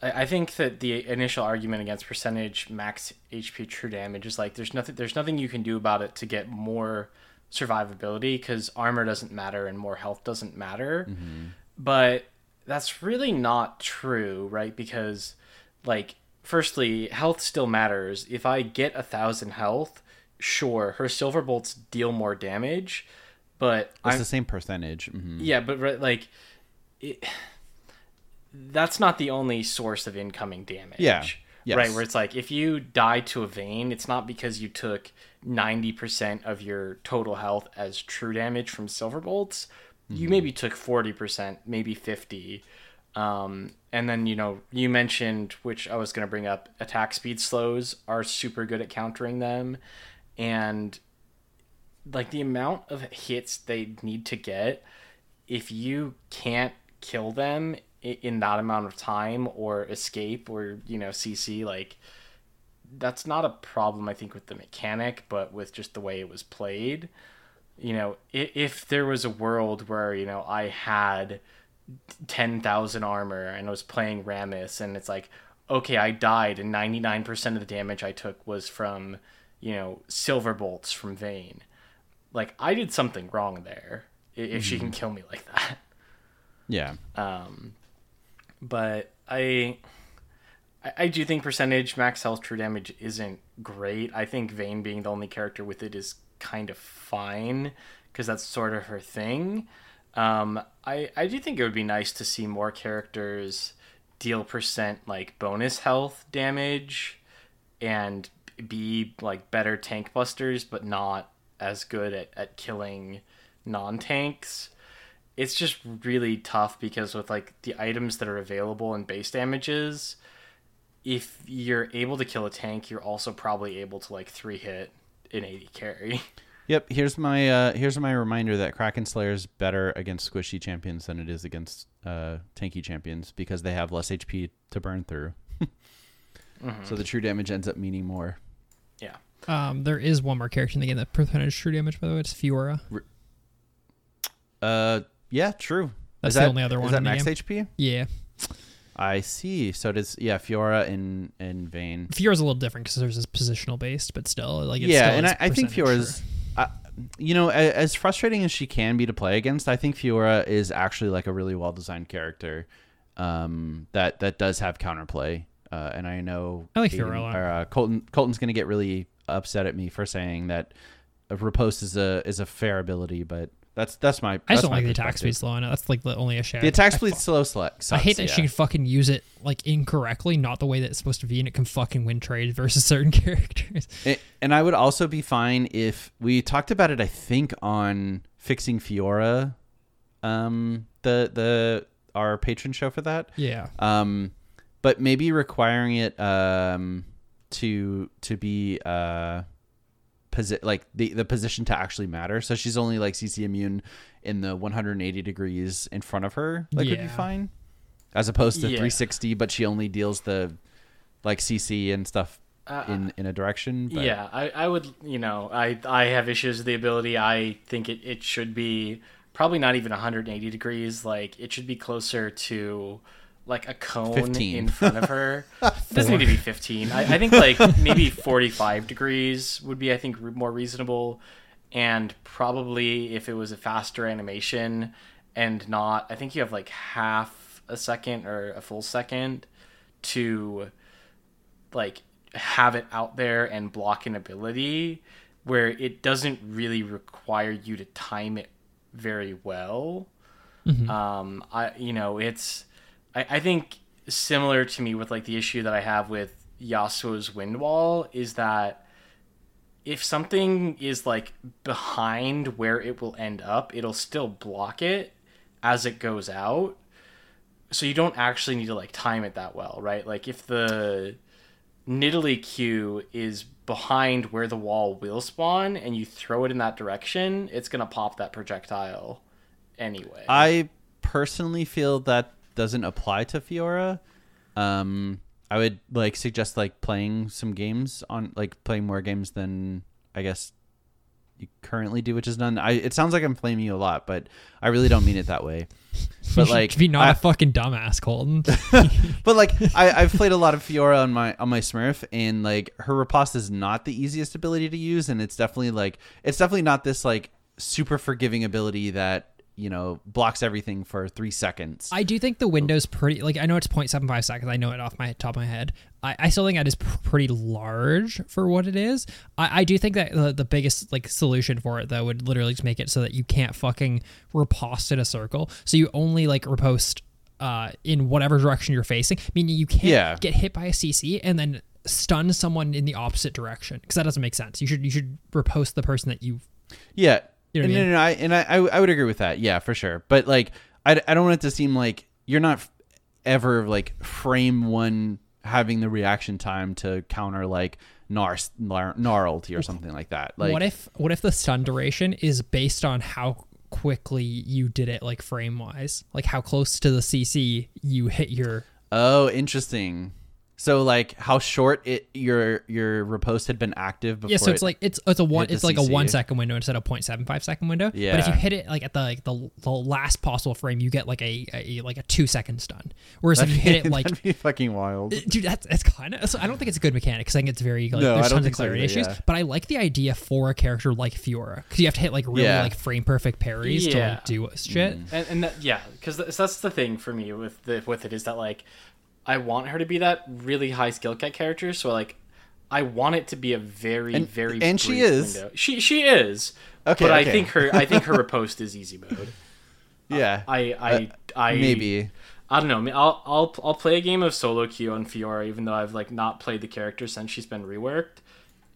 I I think that the initial argument against percentage max HP true damage is like there's nothing there's nothing you can do about it to get more survivability because armor doesn't matter and more health doesn't matter. Mm-hmm. But that's really not true, right? Because like firstly, health still matters. If I get a thousand health, sure, her silver bolts deal more damage, but It's I'm the same percentage. hmm yeah, but right, like, it, that's not the only source of incoming damage. Yeah, yes. Right, where it's like if you die to a Vayne, it's not because you took ninety percent of your total health as true damage from silver bolts. You maybe took forty percent, maybe fifty. Um, and then you know you mentioned, which I was going to bring up, attack speed slows are super good at countering them, and like the amount of hits they need to get if you can't kill them in that amount of time or escape or you know cc like that's not a problem i think with the mechanic but with just the way it was played. You know if, if there was a world where you know i had 10,000 armor and I was playing Rammus and it's like okay I died and 99% of the damage I took was from you know silver bolts from Vayne like I did something wrong there if she can kill me like that Yeah. um but I I, I do think percentage max health true damage isn't great. I think Vayne being the only character with it is kind of fine because that's sort of her thing. Um, I I do think it would be nice to see more characters deal percent like bonus health damage and be like better tank busters, but not as good at, at killing non tanks it's just really tough because with like the items that are available and base damages, if you're able to kill a tank, you're also probably able to like three hit an AD carry. Yep. Here's my uh, here's my reminder that Kraken Slayer is better against squishy champions than it is against uh, tanky champions because they have less HP to burn through. So the true damage ends up meaning more. Yeah. Um, there is one more character in the game that percentage true damage. By the way, it's Fiora. Uh, yeah, true. That's is the that, only other one. is that in the max game. HP? Yeah, I see. So does yeah, Fiora in in Vayne. Fiora's a little different because there's this positional based, but still, like it's yeah, still and I, I think percentage Fiora's, uh, you know, as frustrating as she can be to play against, I think Fiora is actually like a really well designed character. Um, that that does have counterplay. Uh, and I know I like Aiden- Fiora. Or, uh, Colton Colton's gonna get really upset at me for saying that a riposte is a is a fair ability, but that's that's my. I just don't like the attack speed slow on it. That's like the only issue. The attack speed slow select. I hate that yeah. she can fucking use it like incorrectly, not the way that it's supposed to be, and it can fucking win trades versus certain characters. A- And I would also be fine if we talked about it. I think on fixing Fiora, um, the the our patron show for that. Yeah, Um, but maybe requiring it um to to be uh posi- like the the position to actually matter. So she's only like CC immune in the 180 degrees in front of her. Like would be fine, as opposed to Yeah. 360. But she only deals the like CC and stuff Uh, in in a direction. But yeah, I, I would, you know, I I have issues with the ability. I think it, it should be probably not even 180 degrees. Like it should be closer to like a cone 15. in front of her. it doesn't need to be 15. I, I think like maybe 45 degrees would be I think re- more reasonable. And probably if it was a faster animation and not, I think you have like half a second or a full second to like have it out there and block an ability where it doesn't really require you to time it very well. Um, I you know it's I, I think similar to me with like the issue that I have with Yasuo's wind wall is that if something is like behind where it will end up, it'll still block it as it goes out. So you don't actually need to like time it that well, right? Like if the Nidalee Q is behind where the wall will spawn and you throw it in that direction, it's gonna pop that projectile anyway. I personally feel that doesn't apply to Fiora. Um, I would like suggest like playing some games on like playing more games than I guess you currently do, which is none. I it sounds like I'm blaming you a lot, but I really don't mean it that way. But like, be not I- a fucking dumbass, Colton. but like I, I've played a lot of Fiora on my on my Smurf, and like her riposte is not the easiest ability to use, and it's definitely like it's definitely not this like super forgiving ability that you know blocks everything for three seconds. I do think the window's pretty. Like I know it's 0.75 seconds. I know it off my top of my head. I, I still think that is pr- pretty large for what it is. I, I do think that the, the biggest like solution for it though would literally just make it so that you can't fucking riposte in a circle. So you only like riposte uh, in whatever direction you're facing. Meaning you can't Yeah. get hit by a CC and then stun someone in the opposite direction because that doesn't make sense. You should you should riposte the person that you Yeah. You know what I no, no, no, I, and I, I, I would agree with that. Yeah, for sure. But like, I, I don't want it to seem like you're not ever like frame one having the reaction time to counter like Gnar, Gnar Gnarlty or something like that. Like, what if what if the stun duration is based on how quickly you did it like frame wise like how close to the cc you hit your oh, interesting. So like, how short it your your riposte had been active before? yeah so it's it- like it's it's a one it's like a one second window instead of 0.75 second window Yeah. but if you hit it like at the like the, the last possible frame you get like a, a like a two second stun whereas if you hit it like that'd be fucking wild. Uh, dude, that's it's kind of. So I don't think it's a good mechanic because I think it's very like No, I there's don't tons of think so clarity either, issues. yeah. But I like the idea for a character like Fiora because you have to hit like really Yeah. like frame perfect parries to Yeah. like do shit. Mm. and, and that, yeah, because that's, that's the thing for me with the with it is that like I want her to be that really high skill cat character, so like I want it to be a very And- very and she is. window. She she is. Okay, but I think her I think her riposte is easy mode. yeah, I I I Uh, maybe. I don't know. I I'll I'll I'll play a game of solo queue on Fiora, even though I've like not played the character since she's been reworked,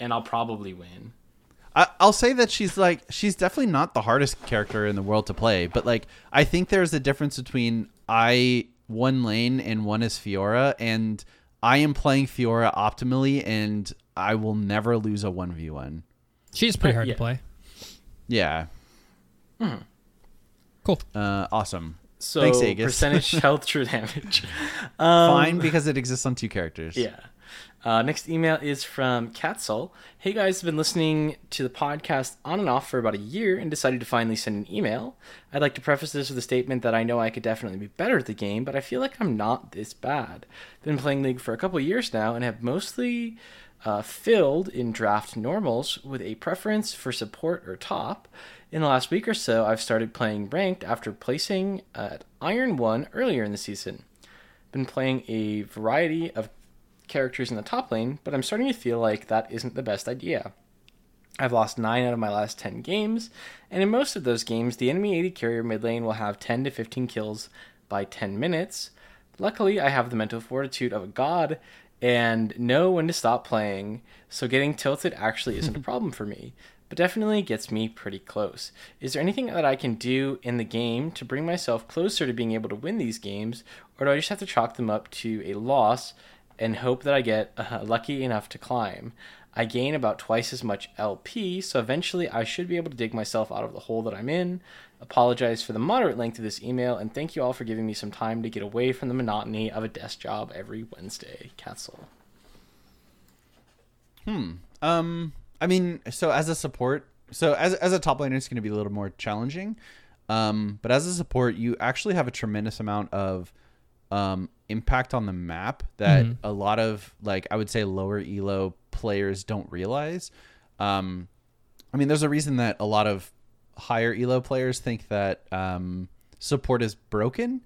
and I'll probably win. I, I'll say that she's like she's definitely not the hardest character in the world to play, but like I think there's a difference between I one lane and one is Fiora, and I am playing Fiora optimally, and I will never lose a one v one. She's pretty hard Yeah. to play. Yeah. Cool. Uh, awesome. So Thanks, Aegis. percentage health true damage. Um, Fine because it exists on two characters. Yeah. Uh, next email is from Katzel. Hey guys, I've been listening to the podcast on and off for about a year and decided to finally send an email. I'd like to preface this with a statement that I know I could definitely be better at the game, but I feel like I'm not this bad. Been playing League for a couple years now and have mostly uh, filled in draft normals with a preference for support or top. In the last week or so, I've started playing ranked after placing at Iron 1 earlier in the season been playing a variety of characters in the top lane, but I'm starting to feel like that isn't the best idea. I've lost 9 out of my last 10 games, and in most of those games, the enemy AD carrier mid lane will have 10 to 15 kills by 10 minutes. Luckily, I have the mental fortitude of a god and know when to stop playing, so getting tilted actually isn't a problem for me, but definitely gets me pretty close. Is there anything that I can do in the game to bring myself closer to being able to win these games, or do I just have to chalk them up to a loss and hope that I get uh, lucky enough to climb? I gain about twice as much LP, so eventually I should be able to dig myself out of the hole that I'm in. Apologize for the moderate length of this email, and thank you all for giving me some time to get away from the monotony of a desk job every Wednesday. Castle. Hmm. Um, I mean, so as a support, so as as a top laner, it's going to be a little more challenging. Um, but as a support, you actually have a tremendous amount of um impact on the map that a lot of like I would say lower elo players don't realize. Um, I mean, there's a reason that a lot of higher elo players think that um, support is broken,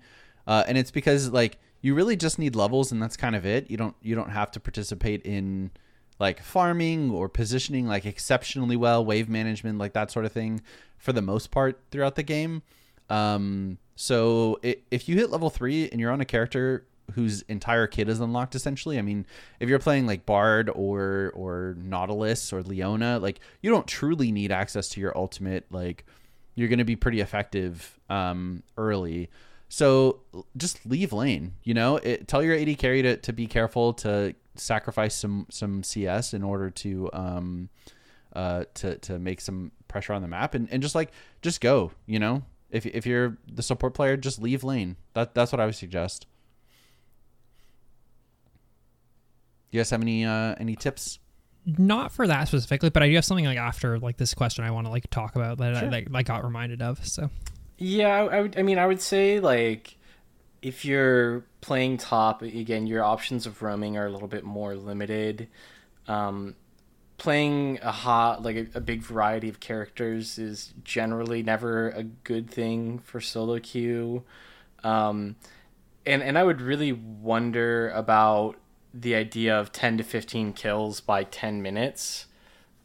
uh, and it's because like you really just need levels, and that's kind of it. You don't you don't have to participate in like farming or positioning like exceptionally well, wave management, like that sort of thing, for the most part throughout the game. Um, so i if you hit level three and you're on a character whose entire kit is unlocked, essentially, I mean, if you're playing like Bard or or Nautilus or Leona, like you don't truly need access to your ultimate. Like you're going to be pretty effective um, early. So just leave lane. You know, it, tell your AD carry to, to be careful to sacrifice some some CS in order to um uh to to make some pressure on the map and, and just like just go. You know, if if you're the support player, just leave lane. That that's what I would suggest. You guys have any uh any tips? Not for that specifically, but I do have something like after like this question I want to like talk about that I, Sure. that I got reminded of. So Yeah, I, I would. I mean, I would say like if you're playing top again, your options of roaming are a little bit more limited. Um, playing a hot like a, a big variety of characters is generally never a good thing for solo queue. Um, and and I would really wonder about the idea of 10 to 15 kills by 10 minutes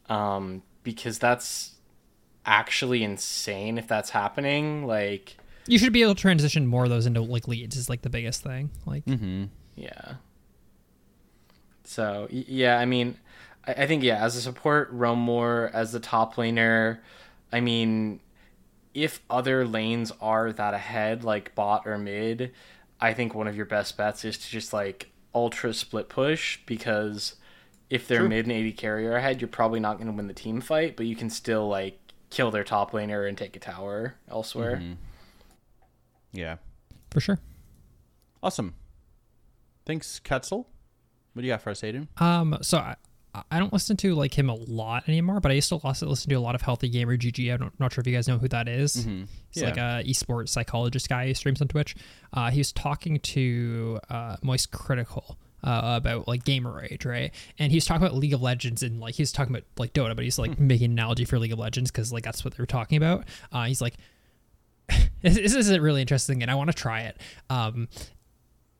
um, because that's actually insane if that's happening like you should be able to transition more of those into like leads is like the biggest thing. Like Mm-hmm. yeah so yeah i mean I, I think yeah as a support roam more as the top laner i mean if other lanes are that ahead like bot or mid i think one of your best bets is to just like ultra split push because if they're True. mid and AD carrier ahead you're probably not going to win the team fight but you can still like kill their top laner and take a tower elsewhere Yeah. for sure. Awesome. Thanks, Ketzel. What do you got for us, Aiden? Um, so I, I don't listen to like him a lot anymore, but I used to listen listen to a lot of Healthy Gamer GG. I'm not sure if you guys know who that is. He's Mm-hmm. Yeah. like a esports psychologist guy who streams on Twitch. Uh, he was talking to uh, Moist Critical. Uh, about like gamer age, right? And he was talking about League of Legends and like he was talking about like Dota, but he's like making an analogy for League of Legends because like that's what they were talking about. Uh, he's like, this, this is really interesting, and I want to try it. Um,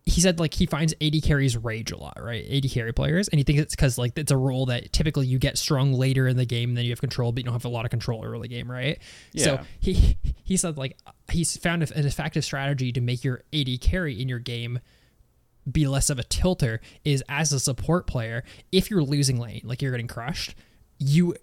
he said like he finds AD carries rage a lot, right? AD carry players, and he thinks it's because like it's a role that typically you get strong later in the game, and then you have control, but you don't have a lot of control early game, right? Yeah. So he he said like he's found an effective strategy to make your AD carry in your game be less of a tilter is as a support player, if you're losing lane, like you're getting crushed, you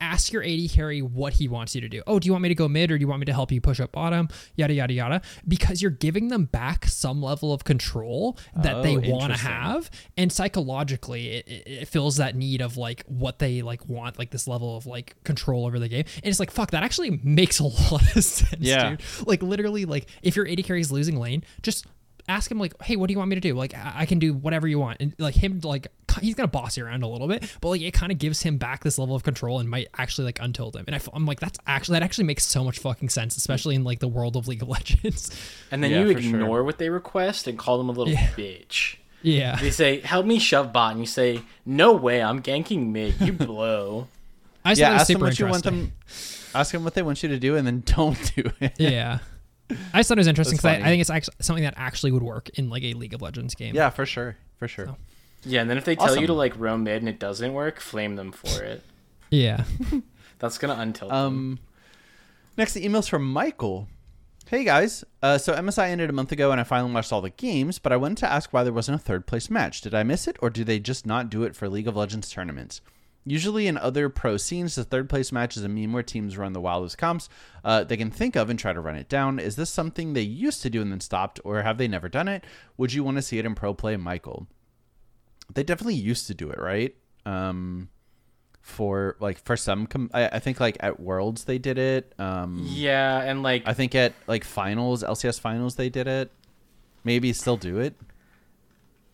ask your AD carry what he wants you to do. Oh, do you want me to go mid or do you want me to help you push up bottom? Yada yada yada. Because you're giving them back some level of control that Oh, they want to have, and psychologically, it, it, fills that need of like what they like want, like this level of like control over the game. And it's like fuck, that actually makes a lot of sense, Yeah. dude. Like literally, like if your AD carry is losing lane, just ask him like, hey, what do you want me to do? Like I I can do whatever you want, and like him like he's gonna boss you around a little bit, but like it kind of gives him back this level of control and might actually like untilt him. And I, am like, that's actually that actually makes so much fucking sense, especially in like the world of League of Legends. And then Yeah, you for sure. ignore what they request and call them a little Yeah. bitch. yeah, They say, "Help me shove bot," and you say, "No way, I'm ganking mid. You blow." I just yeah, thought it ask them what you want interesting. them. Ask them what they want you to do, and then don't do it. yeah. I just thought it was interesting because I, I think it's actually something that actually would work in like a League of Legends game. Yeah, for sure, for sure. So. Yeah, and then if they tell Awesome. you to like roam mid and it doesn't work, flame them for it. Yeah. That's gonna untilt them. Um, next, the emails from Michael. Hey guys, uh, so MSI ended a month ago and I finally watched all the games, but I wanted to ask why there wasn't a third place match. Did I miss it, or do they just not do it for League of Legends tournaments? Usually in other pro scenes, the third place match is a meme where teams run the wildest comps uh, they can think of and try to run it down. Is this something they used to do and then stopped, or have they never done it? Would you want to see it in pro play, Michael? They definitely used to do it, right? Um, for like for some, com- I, I think like at Worlds they did it. Um, yeah, and like I think at like finals, LCS finals, they did it. Maybe still do it.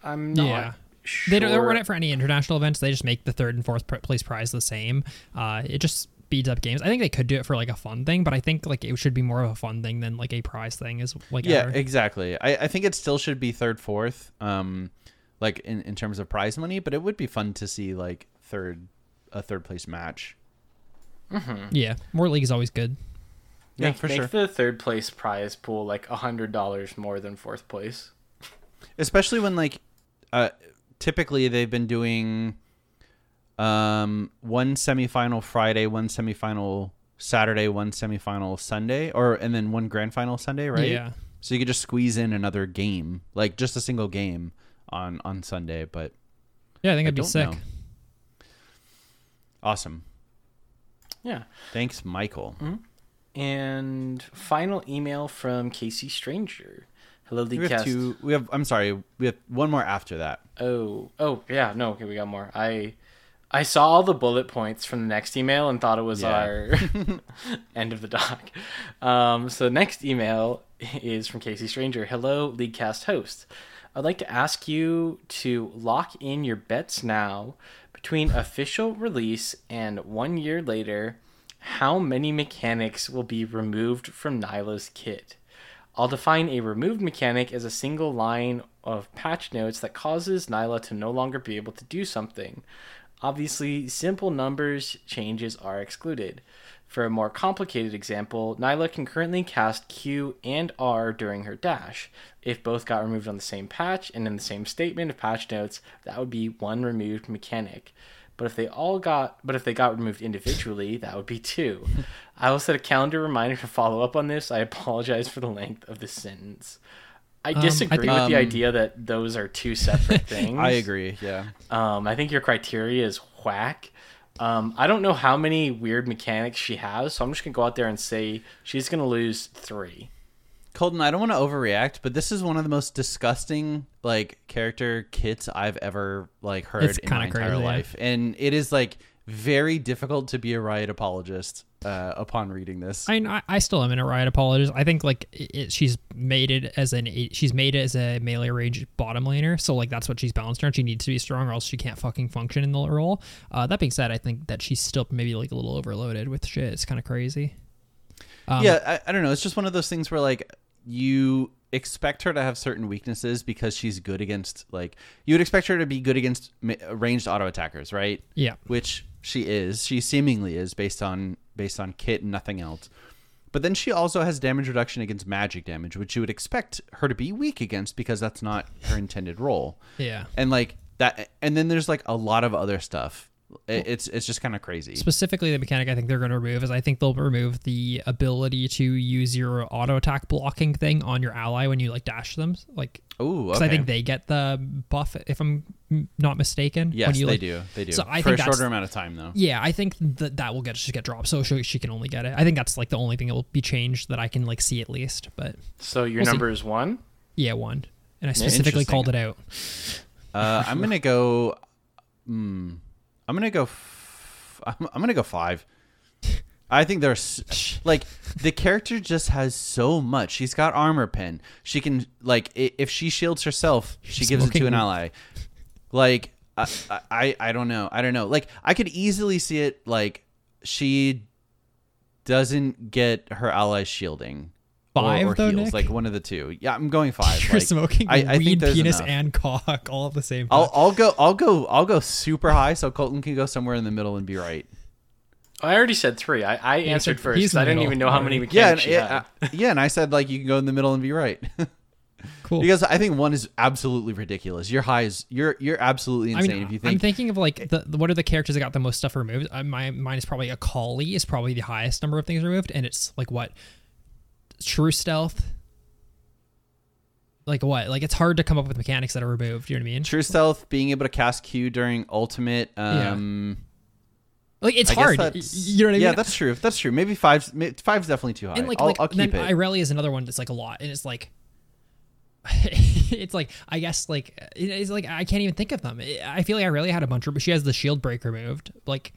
I'm not. Yeah. Sure. They don't, they don't run it for any international events. They just make the third and fourth place prize the same. Uh, it just speeds up games. I think they could do it for like a fun thing, but I think like it should be more of a fun thing than like a prize thing. Is like Yeah, ever. exactly. I, I think it still should be third, fourth, um, like in, in terms of prize money. But it would be fun to see like third, a third place match. yeah. More league is always good. Yeah, make, for make sure. the third place prize pool like a hundred dollars more than fourth place. Especially when like, uh, typically they've been doing, um, one semifinal Friday, one semifinal Saturday, one semifinal Sunday, or and then one grand final Sunday, right? Yeah. So you could just squeeze in another game, like just a single game on on Sunday. But Yeah, I think I it'd be don't sick. know. awesome. Yeah. Thanks, Michael. And final email from Casey Stranger. Hello, We have two. We have. I'm sorry. We have one more after that. Oh, oh, yeah. No, okay, we got more. I, I saw all the bullet points from the next email and thought it was Yeah. our end of the doc. Um, so next email is from Casey Stranger. Hello, Leaguecast host. I'd like to ask you to lock in your bets now between official release and one year later. How many mechanics will be removed from Nilah's kit? I'll define a removed mechanic as a single line of patch notes that causes Nilah to no longer be able to do something. Obviously, simple numbers changes are excluded. For a more complicated example, Nilah can currently cast Q and R during her dash. If both got removed on the same patch and in the same statement of patch notes, that would be one removed mechanic. But if they all got but if they got removed individually, that would be two. I will set a calendar reminder to follow up on this. I apologize for the length of this sentence. I I disagree think- with the Um, idea that those are two separate things. I agree. Yeah. Um, I think your criteria is whack. Um, I don't know how many weird mechanics she has, so I'm just gonna go out there and say she's gonna lose three. Colton, I don't want to overreact, but this is one of the most disgusting like character kits I've ever like heard It's in my kinda entire crazy, yeah. life, and it is like very difficult to be a riot apologist uh, upon reading this. I, mean, I I still am in a riot apologies. I think like it, it- she's made it as an she's made it as a melee range bottom laner, so like that's what she's balanced on. She needs to be strong, or else she can't fucking function in the role. Uh, that being said, I think that she's still maybe like a little overloaded with shit. It's kind of crazy. Um, yeah, I, I don't know. It's just one of those things where like you expect her to have certain weaknesses because she's good against like you would expect her to be good against ranged auto attackers, right? Yeah. which she is. She seemingly is based on based on kit and nothing else. But then she also has damage reduction against magic damage, which you would expect her to be weak against because that's not her intended role. Yeah. And like that and then there's like a lot of other stuff it's it's just kind of crazy. Specifically, the mechanic I think they're going to remove is I think they'll remove the ability to use your auto attack blocking thing on your ally when you like dash them. Like, oh, because okay. I think they get the buff if I'm not mistaken. yes, when you, they like- do. They do. So I for think a that's- shorter amount of time though. Yeah, I think that that will get just get dropped, so she, she can only get it. I think that's like the only thing that will be changed that I can like see at least. But So your We'll see. number is one. yeah, one, and I specifically called it out. Uh, I'm gonna go. Mm, I'm gonna go. F- I'm, I'm gonna go five. I think there's like the character just has so much. She's got armor pen. She can like if she shields herself, she She's gives it to an ally. Like I, I I don't know. I don't know. Like I could easily see it like she doesn't get her allies shielding. Or- Five, or, though, heals, Nick? like one of the two. Yeah, I'm going 5 You're like, smoking I, I weed, there's penis, enough. and cock all at the same time. I'll, I'll go I'll go I'll go super high so Colton can go somewhere in the middle and be right. I already said three. I, I answered said- first. I didn't middle. even know how many Alright. Yeah, mechanics and, yeah, uh, yeah, and I said like you can go in the middle and be right. cool. because I think one is absolutely ridiculous. Your high is you're you're absolutely I insane mean, if you think. I'm thinking of like the, the- what are the characters that got the most stuff removed? Uh, my mine is probably Akali is probably the highest number of things removed, and it's like what true stealth. Like what? Like it's hard to come up with mechanics that are removed. You know what I mean? True Stealth being able to cast Q during ultimate um Like it's I hard. You know what I mean? Yeah, that's true. That's true. Maybe five's ma- five's definitely too high. and like, I'll, like I'll keep it. Irelia is another one that's like a lot, and it's like, it's like I guess like it's like I can't even think of them. I feel like I really had a bunch, of, but she has the shield break removed. Like,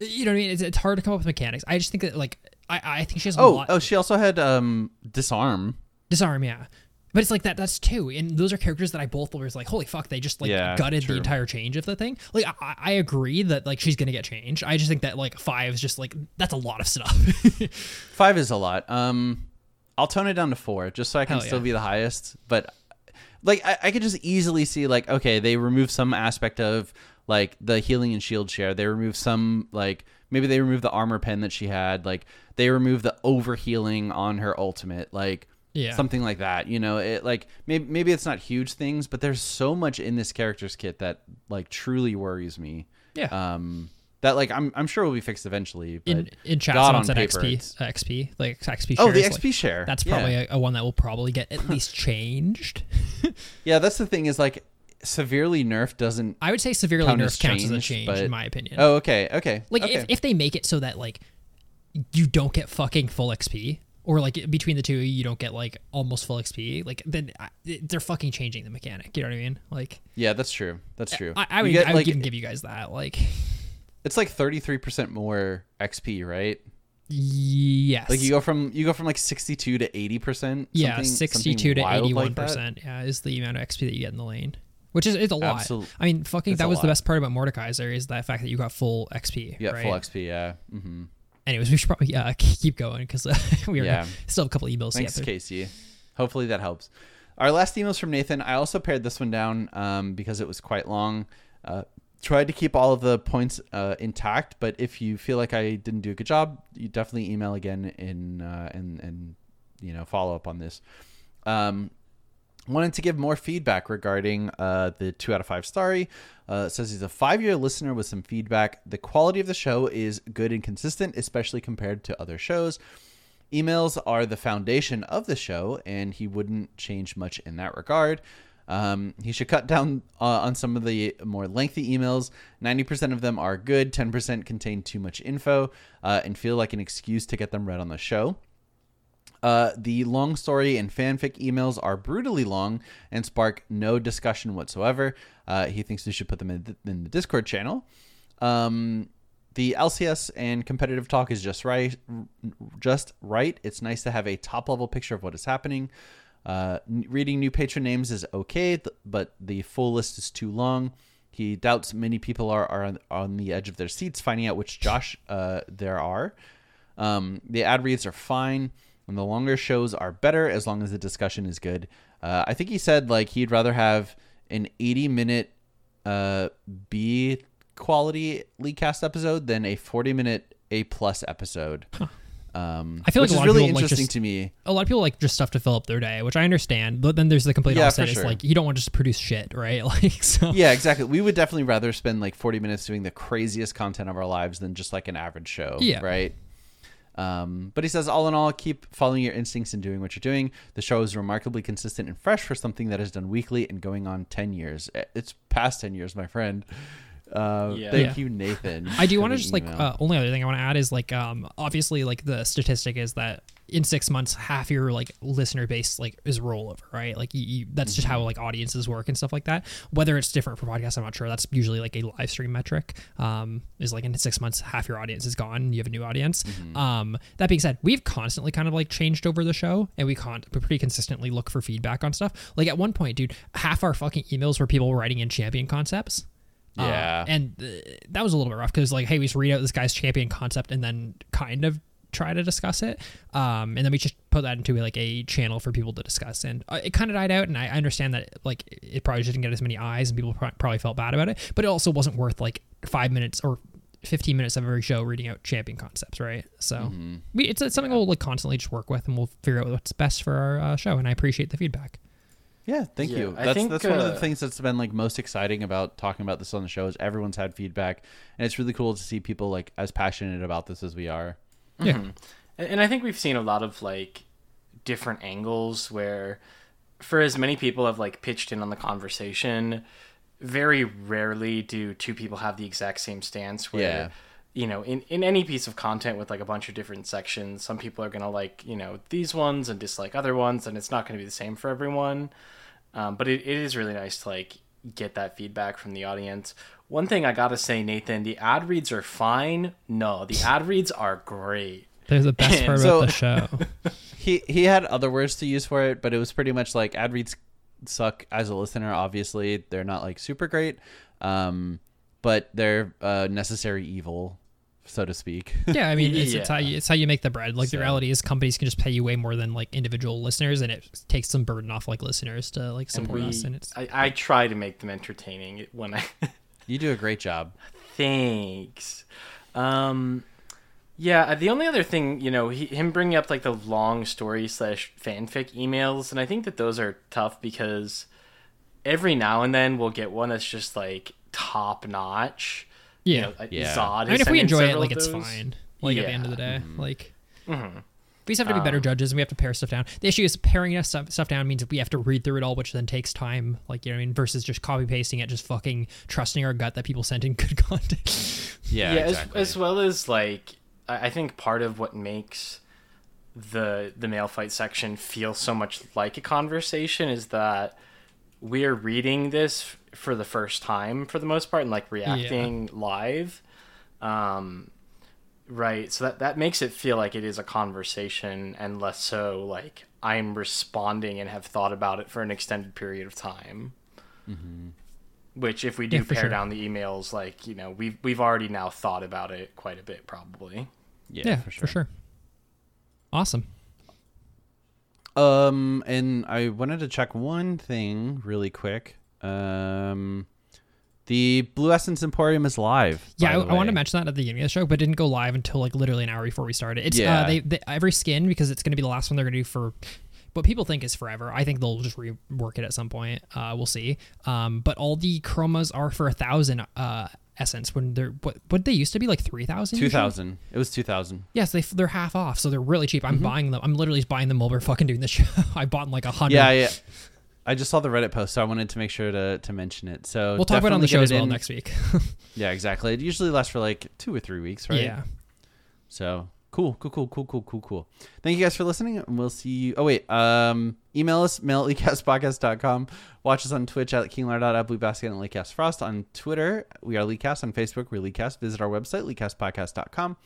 you know what I mean? It's, it's hard to come up with mechanics. I just think that like I I think she has a oh, lot. oh, she also had um disarm. disarm, yeah. But it's like that. That's two, and those are characters that I both was like, holy fuck, they just like Yeah, gutted true. the entire change of the thing. Like, I, I agree that like she's gonna get changed. I just think that like five is just like that's a lot of stuff. Five is a lot. Um, I'll tone it down to four just so I can still be the highest. But like, I, I could just easily see like, okay, they remove some aspect of like the healing and shield share. They remove some like maybe they remove the armor pen that she had. Like they remove the over healing on her ultimate. Like Yeah. something like that. You know, it like maybe maybe it's not huge things, but there's so much in this character's kit that like truly worries me. yeah. Um, that like I'm I'm sure will be fixed eventually. But in in chat, God someone on said paper, XP, uh, XP, like XP. Share. Oh, the XP like, share. That's Yeah. probably a, a one that will probably get at least changed. Yeah, that's the thing is like severely nerfed doesn't. I would say severely Count nerfed counts as a change, but- in my opinion. Oh, okay, okay. like okay. if, if they make it so that like you don't get fucking full XP, or like between the two you don't get like almost full XP, like then uh, I, they're fucking changing the mechanic. You know what I mean? Like yeah, that's true. That's true. I, I would, get, I would like, even give you guys that. Like it's like 33 percent more XP, right? yes, Like you go from you go from like 62 to 80 percent. yeah, sixty-two to eighty one percent. Yeah, is the amount of XP that you get in the lane, which is it's a lot. Absolute- I mean, fucking that was the best part about Mordekaiser is that fact that you got full XP. Yeah, right? full XP. Yeah. Mm-hmm. Anyways, we should probably uh, keep going because uh, we Yeah. still have a couple emails Thanks. Casey. Hopefully that helps. Our last email is from Nathan. I also pared this one down um, because it was quite long. Uh, tried to keep all of the points uh, intact, but if you feel like I didn't do a good job, you definitely email again in uh, and and you know follow up on this. Um, wanted to give more feedback regarding uh, the two out of five starry. Uh, says he's a five year listener with some feedback. The quality of the show is good and consistent, especially compared to other shows. Emails are the foundation of the show, and he wouldn't change much in that regard. Um, he should cut down uh, on some of the more lengthy emails. 90% of them are good, 10% contain too much info uh, and feel like an excuse to get them read on the show. Uh, the long story and fanfic emails are brutally long and spark no discussion whatsoever. Uh, he thinks we should put them in the, in the Discord channel. Um, the LCS and competitive talk is just right. Just right. It's nice to have a top level picture of what is happening. Uh, reading new patron names is okay, th- but the full list is too long. He doubts many people are, are on, on the edge of their seats finding out which Josh uh, there are. Um, the ad reads are fine, and the longer shows are better as long as the discussion is good. Uh, I think he said like he'd rather have an 80 minute uh, B quality LeagueCast episode than a 40 minute A plus episode. Um, I feel like which a is of really people, like, interesting just- to me. a lot of people like just stuff to fill up their day, which I understand. But then there's the complete Yeah, opposite. for It's like you don't want to just produce shit, right? Like so. Yeah, exactly. We would definitely rather spend like 40 minutes doing the craziest content of our lives than just like an average show. Yeah. Right. Um, but he says, all in all, keep following your instincts and doing what you're doing. The show is remarkably consistent and fresh for something that is done weekly and going on 10 years. Eh, It's past 10 years, my friend. Uh, Yeah. Thank Yeah. you, Nathan. I do want to the just like uh, only other thing I want to add is like um obviously like the statistic is that in six months half your like listener base like is rollover right? Like you, you, that's just Mm-hmm. how like audiences work and stuff like that. Whether it's different for podcasts I'm not sure. That's usually like a live stream metric um is like in six months half your audience is gone. You have a new audience. Mm-hmm. um that being said we've constantly kind of like changed over the show and we can't we pretty consistently look for feedback on stuff. Like at one point dude half our fucking emails were people writing in champion concepts. Uh, Yeah. and uh, that was a little bit rough because like, hey, we just read out this guy's champion concept and then kind of try to discuss it. Um, and then we just put that into like a channel for people to discuss. And uh, it kind of died out. And I I understand that like it probably didn't get as many eyes and people pro- probably felt bad about it. But it also wasn't worth like five minutes or 15 minutes of every show reading out champion concepts, right? So Mm-hmm. we, it's, it's something we'll like constantly just work with and we'll figure out what's best for our uh, show. And I appreciate the feedback. Yeah, thank Yeah, you. I That's think, that's one of uh, the things that's been like most exciting about talking about this on the show is everyone's had feedback, and it's really cool to see people like as passionate about this as we are. Yeah. And and I think we've seen a lot of like different angles where for as many people have like pitched in on the conversation, very rarely do two people have the exact same stance where Yeah. you know, in, in any piece of content with like a bunch of different sections, some people are gonna like, you know, these ones and dislike other ones and it's not gonna be the same for everyone. Um, but it, it is really nice to like get that feedback from the audience. One thing I gotta say, Nathan, the ad reads are fine. No, the ad reads are great. They're the best part So- about the show. He he had other words to use for it, but it was pretty much like ad reads suck as a listener. Obviously, they're not like super great, um, but they're uh, necessary evil, so to speak. Yeah, I mean, it's, it's how you it's how you make the bread. Like the reality is, companies can just pay you way more than like individual listeners, and it takes some burden off like listeners to like And support we, us. And it's I, I try to make them entertaining when I you do a great job. Thanks. Um, yeah, uh, the only other thing, you know, he, him bringing up like the long story slash fanfic emails, and I think that those are tough because every now and then we'll get one that's just like top notch. yeah. You know, Yeah. Zod I mean, if we enjoy it, like it's those. fine. Like at the end of the day, Mm-hmm. like Mhm. We just have to be better Um, judges, and we have to pare stuff down. The issue is paring stuff, stuff down means we have to read through it all, which then takes time. Like you know, what I mean, versus just copy pasting it, just fucking trusting our gut that people sent in good content. Yeah, yeah, exactly. as, as well as like I, I think part of what makes the the male fight section feel so much like a conversation is that we're reading this for the first time for the most part and like reacting live um right so that that makes it feel like it is a conversation and less so like i'm responding and have thought about it for an extended period of time which if we do Yeah, pare sure. down the emails like you know we've we've already now thought about it quite a bit probably yeah, yeah, for sure. Awesome. Um, and I wanted to check one thing really quick. Um, the Blue Essence Emporium is live. Yeah, I, I wanted to mention that at the beginning of the show, but didn't go live until like literally an hour before we started. It's Yeah. uh, they, they every skin because it's going to be the last one they're going to do for what people think is forever. I think they'll just rework it at some point. Uh, we'll see. Um, but all the chromas are for a thousand uh essence when they're what what they used to be like three thousand. Two thousand. It was two thousand. Yes, they they're half off, so they're really cheap. Mm-hmm. I'm buying them. I'm literally just buying them while we're fucking doing this show. I bought them like a hundred. Yeah, yeah. I just saw the Reddit post, so I wanted to make sure to, to mention it. So We'll talk about it on the show as well in. next week. Yeah, exactly. It usually lasts for like two or three weeks, right? Yeah. So cool, cool, cool, cool, cool, cool, cool. Thank you guys for listening, and we'll see you. Oh wait, um, email us mail at leaguecastpodcast.com. Watch us on Twitch at kinglard at bluebasket and leaguecast frost. On Twitter, we are LeagueCast. On Facebook, we're LeagueCast. Visit our website leaguecastpodcast.com.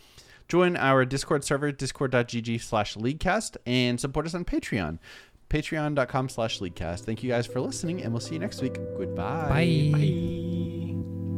Join our Discord server, discord.gg slash leaguecast, and support us on Patreon, patreon.com slash leaguecast. Thank you guys for listening, and we'll see you next week. Goodbye. Bye. Bye.